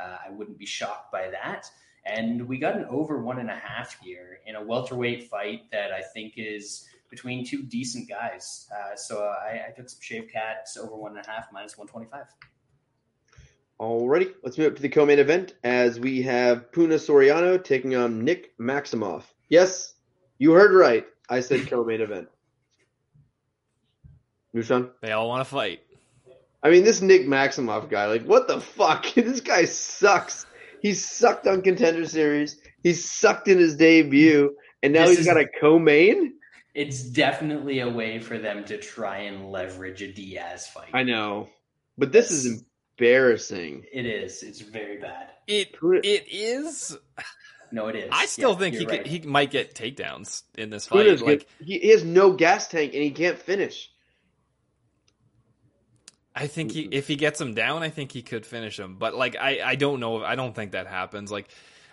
Uh, I wouldn't be shocked by that. And we got an over one and a half here in a welterweight fight that I think is between two decent guys. Uh, so I, I took some Shave Cats over one and a half minus 125. Alrighty, let's move up to the co-main event as we have Puna Soriano taking on Nick Maximov. Yes, you heard right. I said co-main event. Nushan? They all want to fight. I mean, this Nick Maximov guy, like, what the fuck? this guy sucks. He sucked on Contender Series. He sucked in his debut, and now This he's is- got a co-main. It's definitely a way for them to try and leverage a Diaz fight. I know, but this is embarrassing. It is. It's very bad. It it is. No, it is. I still Yeah, think he you're could, he might get takedowns in this fight. Puna's Like good. He, he has no gas tank, and he can't finish. I think he, if he gets him down, I think he could finish him. But like, I, I don't know. I don't think that happens. Like,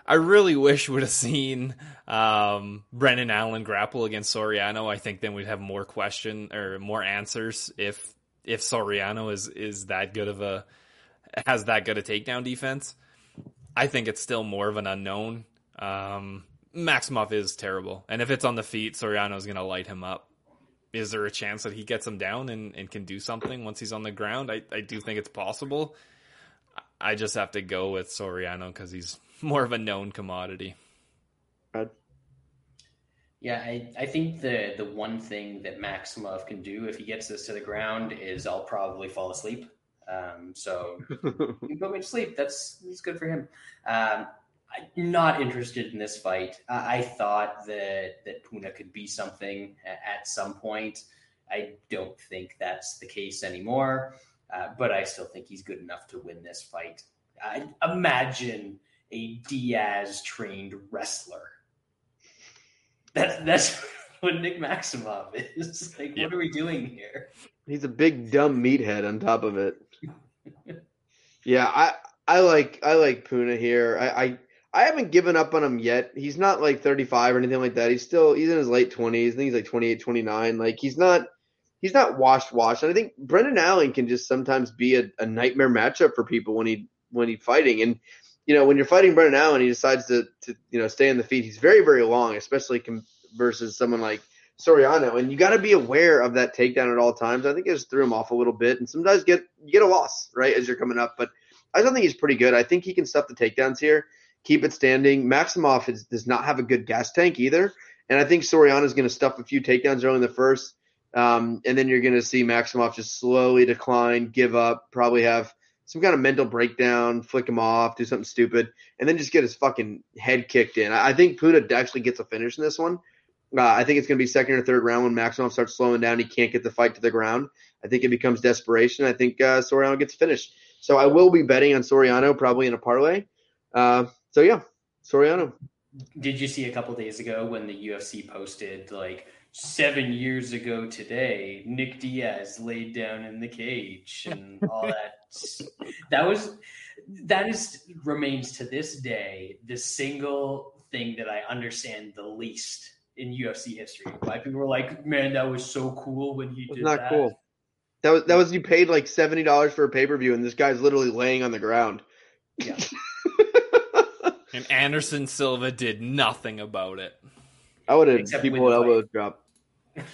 I really wish would have seen um, Brendan Allen grapple against Soriano. I think then we'd have more question or more answers if if Soriano is is that good of a has that good a takedown defense. I think it's still more of an unknown. Um, Maximov is terrible, and if it's on the feet, Soriano's going to light him up is there a chance that he gets him down and, and can do something once he's on the ground? I, I do think it's possible. I just have to go with Soriano because he's more of a known commodity. Yeah, I, I think the the one thing that Maximov can do if he gets this to the ground is I'll probably fall asleep. Um, so you put me to sleep. That's that's good for him. Um, I'm not interested in this fight. I, I thought that that Puna could be something at, at some point. I don't think that's the case anymore. Uh, but I still think he's good enough to win this fight. I imagine a Diaz trained wrestler. That's that's what Nick Maximov is. Like, Yeah. what are we doing here? He's a big dumb meathead on top of it. Yeah, I I like I like Puna here. I, I I haven't given up on him yet. He's not like 35 or anything like that. He's still he's in his late 20s. I think he's like 28, 29. Like he's not he's not washed washed. And I think Brendan Allen can just sometimes be a, a nightmare matchup for people when he when he's fighting. And you know when you're fighting Brendan Allen, he decides to to you know stay on the feet. He's very very long, especially com- versus someone like Soriano, and you got to be aware of that takedown at all times. I think it just threw him off a little bit, and sometimes get you get a loss right as you're coming up. But I don't think he's pretty good. I think he can stuff the takedowns here, keep it standing. Maximov is, does not have a good gas tank either, and I think Soriano is going to stuff a few takedowns early in the first, um, and then you're going to see Maximov just slowly decline, give up, probably have some kind of mental breakdown, flick him off, do something stupid, and then just get his fucking head kicked in. I think Puna actually gets a finish in this one. Uh, I think it's going to be second or third round when Maximov starts slowing down. He can't get the fight to the ground. I think it becomes desperation. I think uh, Soriano gets finished. So I will be betting on Soriano probably in a parlay. Uh, so yeah, Soriano. Did you see a couple days ago when the UFC posted like seven years ago today, Nick Diaz laid down in the cage and all that? that was that is remains to this day the single thing that I understand the least in UFC history. Why people were like, "Man, that was so cool when he It's did not that." cool. That was that was you paid like seventy dollars for a pay per view, and this guy's literally laying on the ground. Yeah. And Anderson Silva did nothing about it. I would have Except people win the elbow drop.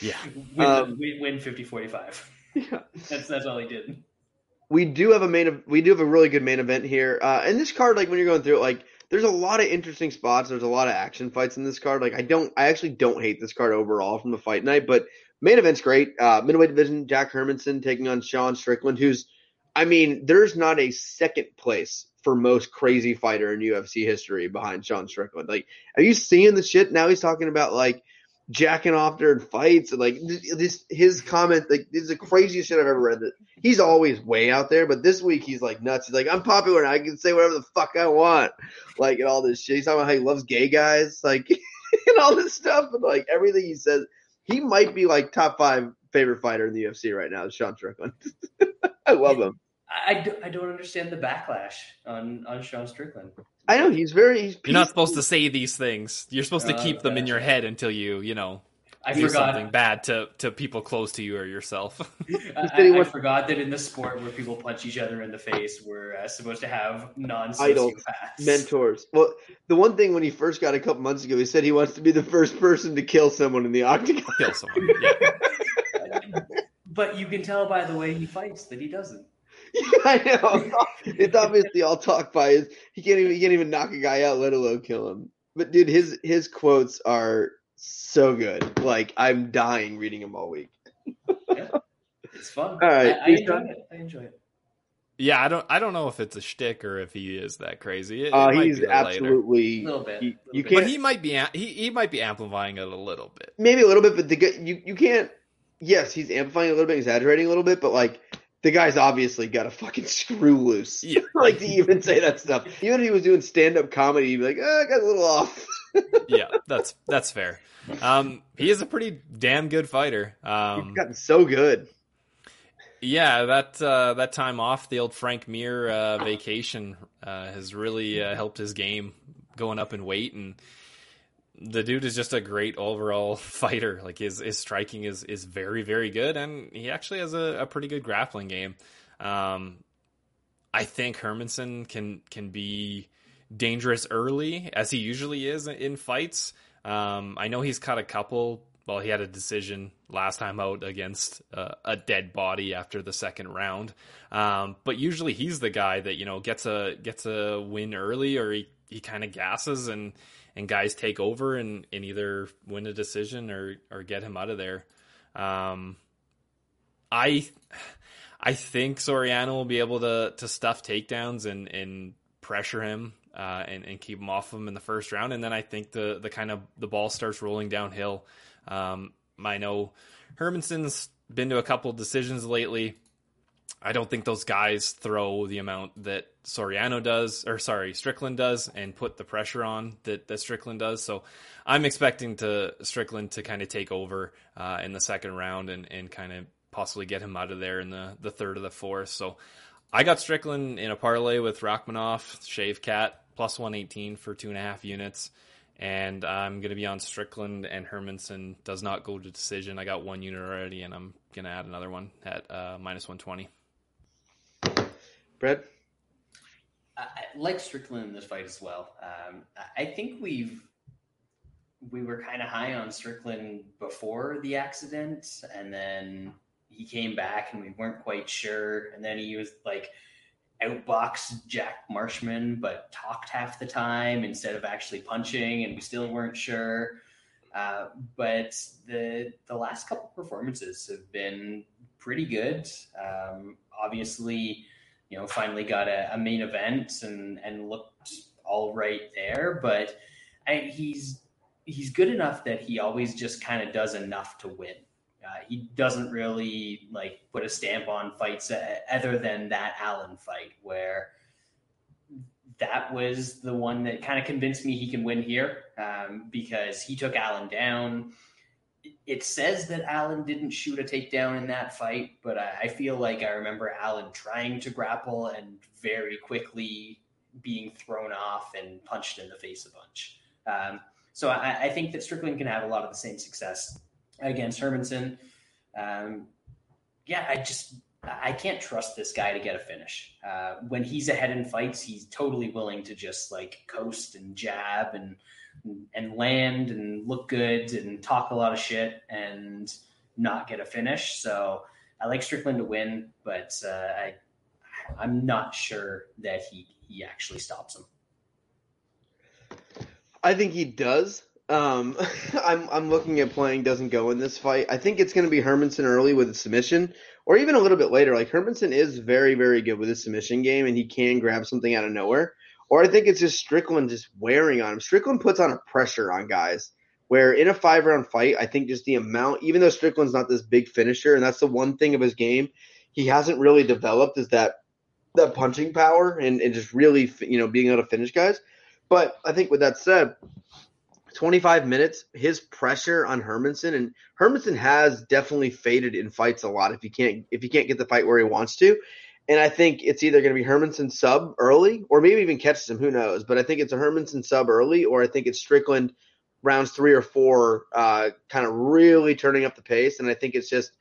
Yeah. Win, Um, win, win 50-45. Yeah. That's that's all he did. we do have a main we do have a really good main event here uh and this card like when you're going through it like there's a lot of interesting spots. There's a lot of action fights in this card. Like i don't i actually don't hate this card overall from the fight night but main event's great. Uh middleweight division jack hermansson taking on sean strickland who's i mean there's not a second place for most crazy fighter in ufc history behind sean strickland. Like are you seeing the shit? Now he's talking about like jacking off during fights and like this, his comment like this is the craziest shit i've ever read that he's always way out there, but this week he's like nuts. He's like, I'm popular now. I can say whatever the fuck I want. Like, and all this shit. He's talking about how he loves gay guys, like, and all this stuff. And like everything he says, he might be like top five favorite fighter in the UFC right now, Sean Strickland. I love him. I, I, do, I don't understand the backlash on, on Sean Strickland. I know he's very, he's You're not supposed to say these things. You're supposed to Uh, keep them in your head until you, you know, I do forgot. something bad to, to people close to you or yourself. I, I- I forgot that in the sport where people punch each other in the face, we're uh, supposed to have non Idols, mentors. Well, the one thing when he first got a couple months ago, he said he wants to be the first person to kill someone in the octagon. Kill someone. Yeah. But you can tell by the way he fights that he doesn't. I know. It's obviously all talk by his. He can't even he can't even knock a guy out, let alone kill him. But dude, his his quotes are so good. Like I'm dying reading them all week. It's fun. All right, I, I enjoy done. it. I enjoy it. Yeah, I don't I don't know if it's a shtick or if he is that crazy. It, it Uh, might he's be later. absolutely. A little bit. You, little you bit. can't But he might be he, he might be amplifying it a little bit. maybe a little bit, but the guy you you can't. Yes, he's amplifying a little bit, exaggerating a little bit, but like the guy's obviously got a fucking screw loose. Yeah. like to even say that stuff. Even if he was doing stand up comedy, he'd be like, oh, I got a little off. yeah, that's that's fair. Um, he is a pretty damn good fighter. He's Um, gotten so good. yeah, that uh, that time off the old Frank Mir uh, vacation uh, has really uh, helped his game going up in weight, and the dude is just a great overall fighter. Like his his striking is is very very good, and he actually has a, a pretty good grappling game. Um, I think Hermansson can can be dangerous early, as he usually is in fights. Um, I know he's caught a couple. Well, he had a decision last time out against uh, a dead body after the second round. Um, but usually he's the guy that you know gets a gets a win early, or he, he kind of gasses and and guys take over and, and either win a decision or or get him out of there. Um, I I think Soriano will be able to to stuff takedowns and and pressure him uh, and and keep him off him in the first round, and then I think the the kind of the ball starts rolling downhill. Um, I know Hermansson's been to a couple decisions lately. I don't think those guys throw the amount that Soriano does, or sorry, Strickland does, and put the pressure on that, that Strickland does. So I'm expecting to Strickland to kind of take over uh, in the second round and, and kind of possibly get him out of there in the, the third or the fourth. So I got Strickland in a parlay with Rakhmonov, Shave Cat, plus 118 for two and a half units. And I'm going to be on Strickland and Hermansson does not go to decision. I got one unit already, and I'm going to add another one at uh, minus 120. Brett? I like Strickland in this fight as well. Um, I I think we've we were kind of high on Strickland before the accident, and then he came back, and we weren't quite sure. And then he was like outboxed Jack Marshman, but talked half the time instead of actually punching, and we still weren't sure. Uh, but the the last couple performances have been pretty good. Um, obviously, you know, finally got a, a main event and and looked all right there. But I, he's he's good enough that he always just kind of does enough to win. Uh, he doesn't really like put a stamp on fights other than that Allen fight where that was the one that kind of convinced me he can win here um, because he took Allen down. It says that Allen didn't shoot a takedown in that fight, but I, I feel like I remember Allen trying to grapple and very quickly being thrown off and punched in the face a bunch. Um, so I, I think that Strickland can have a lot of the same success against Hermansson. Um, yeah, I just I can't trust this guy to get a finish. Uh, when he's ahead in fights, he's totally willing to just like coast and jab and and land and look good and talk a lot of shit and not get a finish. So I like Strickland to win, but uh, I I'm not sure that he he actually stops him. I think he does. Um, I'm I'm looking at playing doesn't go in this fight. I think it's going to be Hermansson early with a submission, or even a little bit later. Like Hermansson is very very good with his submission game, and he can grab something out of nowhere. Or I think it's just Strickland just wearing on him. Strickland puts on a pressure on guys. Where in a five round fight, I think just the amount, even though Strickland's not this big finisher, and that's the one thing of his game he hasn't really developed is that that punching power and, and just really you know being able to finish guys. But I think with that said, 25 minutes, his pressure on Hermansson and Hermansson has definitely faded in fights a lot if he can't if he can't get the fight where he wants to. And I think it's either going to be Hermansson sub early or maybe even catches him, who knows. But I think it's a Hermansson sub early or I think it's Strickland rounds three or four, uh, kind of really turning up the pace. And I think it's just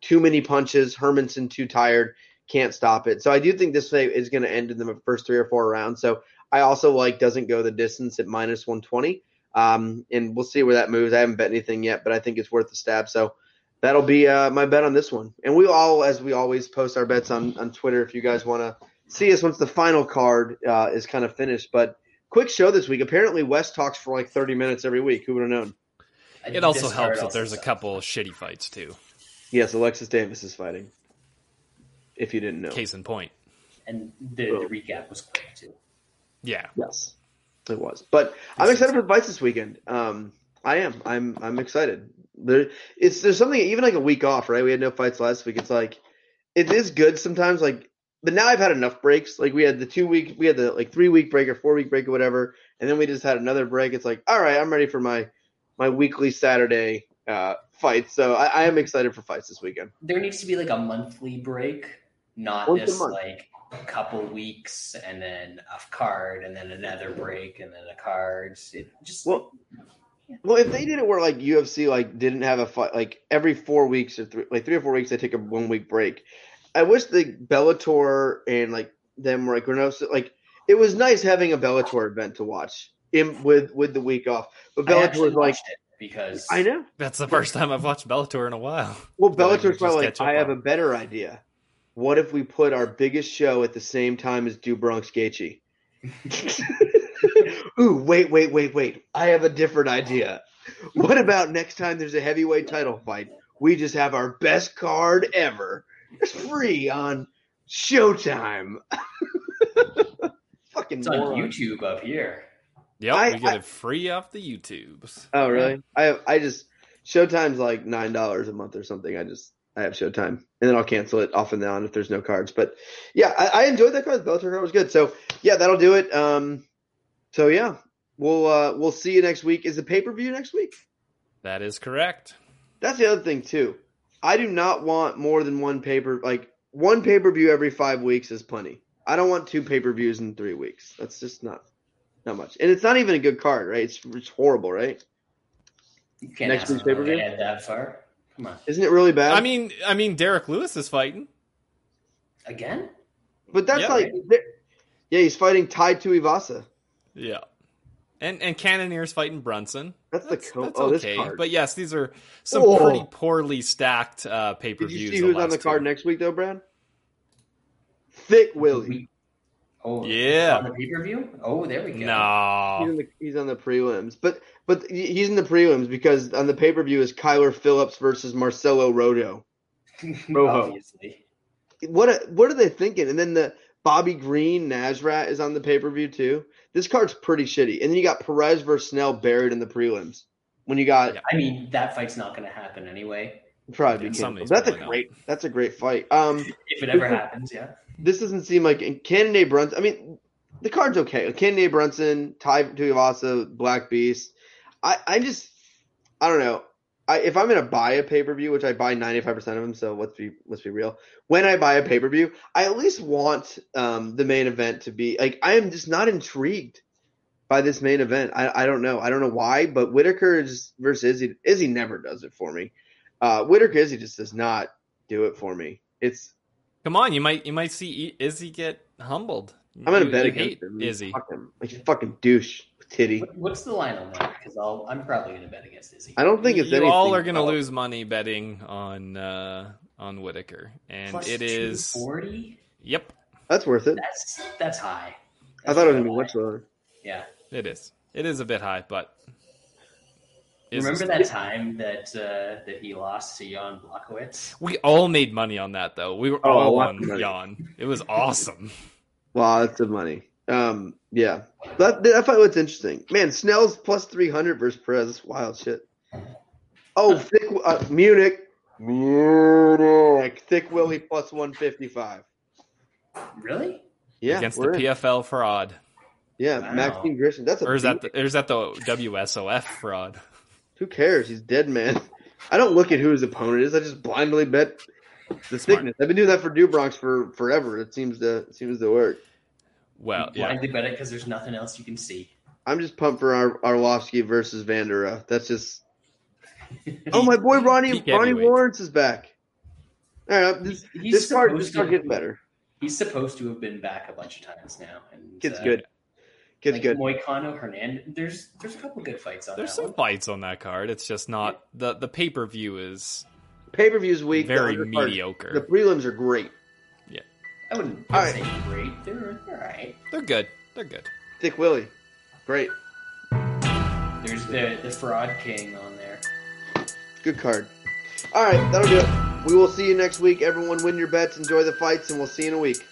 too many punches, Hermansson too tired, can't stop it. So I do think this fight is going to end in the first three or four rounds. So I also like doesn't go the distance at minus 120. Um, and we'll see where that moves. I haven't bet anything yet, but I think it's worth the stab. So that'll be uh, my bet on this one. And we all, as we always, post our bets on, on Twitter if you guys want to see us once the final card uh, is kind of finished. But quick show this week. Apparently, West talks for like 30 minutes every week. Who would have known? It also helps that also there's a sucks. couple shitty fights too. Yes, Alexis Davis is fighting. If you didn't know. Case in point. and the, the recap was quick too. Yeah. Yes, it was. But I'm excited for the fights this weekend. Um, I am. I'm. I'm excited. There, it's there's something even like a week off, right? We had no fights last week. It's like it is good sometimes. Like, but now I've had enough breaks. Like we had the two week, we had the like three week break or four week break or whatever, and then we just had another break. It's like, all right, I'm ready for my my weekly Saturday uh, fights. So I, I am excited for fights this weekend. There needs to be like a monthly break, not Once a this month. like a couple weeks and then a card and then another break and then a card. It just Well, well, if they did it where like UFC like didn't have a fight like every four weeks or three like three or four weeks they take a one week break. I wish the Bellator and like them were like Renault like it was nice having a Bellator event to watch in with with the week off. But I Bellator was like watched it because I know. That's the first time I've watched Bellator in a while. Well, Feel like we Bellator's probably like I up have a better idea. What if we put our biggest show at the same time as Do Bronx Gaethje? Ooh, wait, wait, wait, wait. I have a different idea. What about next time there's a heavyweight title fight? We just have our best card ever. It's free on Showtime. Fucking It's on moron. YouTube up here. Yep, I- we get I- it free off the YouTubes. Oh really? I have I just Showtime's like nine dollars a month or something. I just I have Showtime, and then I'll cancel it off and on if there's no cards. But yeah, I, I enjoyed that card. The Bellator card was good. So yeah, that'll do it. Um, so yeah, we'll uh, we'll see you next week. Is the pay per view next week? That is correct. That's the other thing too. I do not want more than one paper like one pay per view every five weeks is plenty. I don't want two pay per views in three weeks. That's just not not much, and it's not even a good card, right? It's it's horrible, right? You can't Next week's them to pay-per-view? that far. Come on. Isn't it really bad? I mean, I mean, Derrick Lewis is fighting. Again? but that's yeah, like yeah, he's fighting Tai Tuivasa. Yeah, and and Cannonier's fighting Brunson. That's, That's, the co- that's oh this okay. card. But yes, these are some Oh. pretty poorly stacked uh, pay per Did you views. see who's on the card next week though, Brad? Thick Willie. Oh, Yeah. On the pay per view? Oh, there we go. He's, No, in the, he's on the prelims, but but he's in the prelims because on the pay per view is Kyler Phillips versus Marcelo Rodo. Rojo. Obviously. What a- what are they thinking? And then the Bobby Green Nasrat is on the pay per view too. This card's pretty shitty. And then you got Perez versus Snell buried in the prelims. When you got Yeah. I mean, that fight's not going to happen anyway. probably Yeah, be somebody's canceled. That's a pulling out. great that's a great fight. Um, If it ever happens, yeah. this doesn't seem like and Cannonier Brunson. I mean, the card's okay. Cannonier Brunson, Tai Tuivasa, Black Beast. I I just I don't know. I if I'm gonna buy a pay per view, which I buy 95 percent of them, so let's be let's be real. When I buy a pay per view, I at least want um, the main event to be like I am just not intrigued by this main event. I I don't know. I don't know why, but Whittaker is versus Izzy. Izzy never does it for me. Uh, Whittaker Izzy just does not do it for me. It's come on, you might you might see Izzy get humbled. I'm gonna You- bet you against him. Izzy. Fuck him. Like a fucking douche titty. What's the line on that? Because I'll I'm probably going to bet against Izzy. I don't think it's you anything. all are going to lose money betting on uh, on Whittaker, and Plus it is 240? yep, That's worth it. That's that's high. I thought it was gonna be high. much lower. Yeah. it is. It is a bit high, but Izzy's- Remember that time that uh, that he lost to Jan Blachowicz? We all made money on that though. We were Oh, all on money. Jan. It was awesome. Lots of money. Um, yeah. That that fight was interesting. Man, Snell's plus three hundred versus Perez. Wild shit. Oh, thick uh, Munich. Munich. Thick Willie plus one fifty five. Really? Yeah, against the in. PFL fraud, yeah, Wow. Maxim Grishin. That's a or is that the, or is that the WSOF fraud? Who cares? He's dead, man. I don't look at who his opponent is. I just blindly bet the Smart. thickness. I've been doing that for New Bronx for forever. It seems to it seems to work. Well, You yeah, blindly bet it because there's nothing else you can see. I'm just pumped for our Arlovsky versus Vanderaa. That's just. Oh my boy, Ronnie Peak Ronnie heavyweight. Lawrence is back. All right, this, He's this card supposed this card to- gets better. He's supposed to have been back a bunch of times now. And, Gets uh, good. Gets like good. Moicano Hernandez. There's there's a couple good fights on there's that some one. fights on that card. It's just not the the pay per view is pay per view is weak. very undercard- mediocre. The prelims are great. I wouldn't All right. say great. They're all right. They're good. They're good. Thick Willie, great, There's the the fraud king on there. good card. All right, that'll do it. We will see you next week. Everyone, win your bets, enjoy the fights, and we'll see you in a week.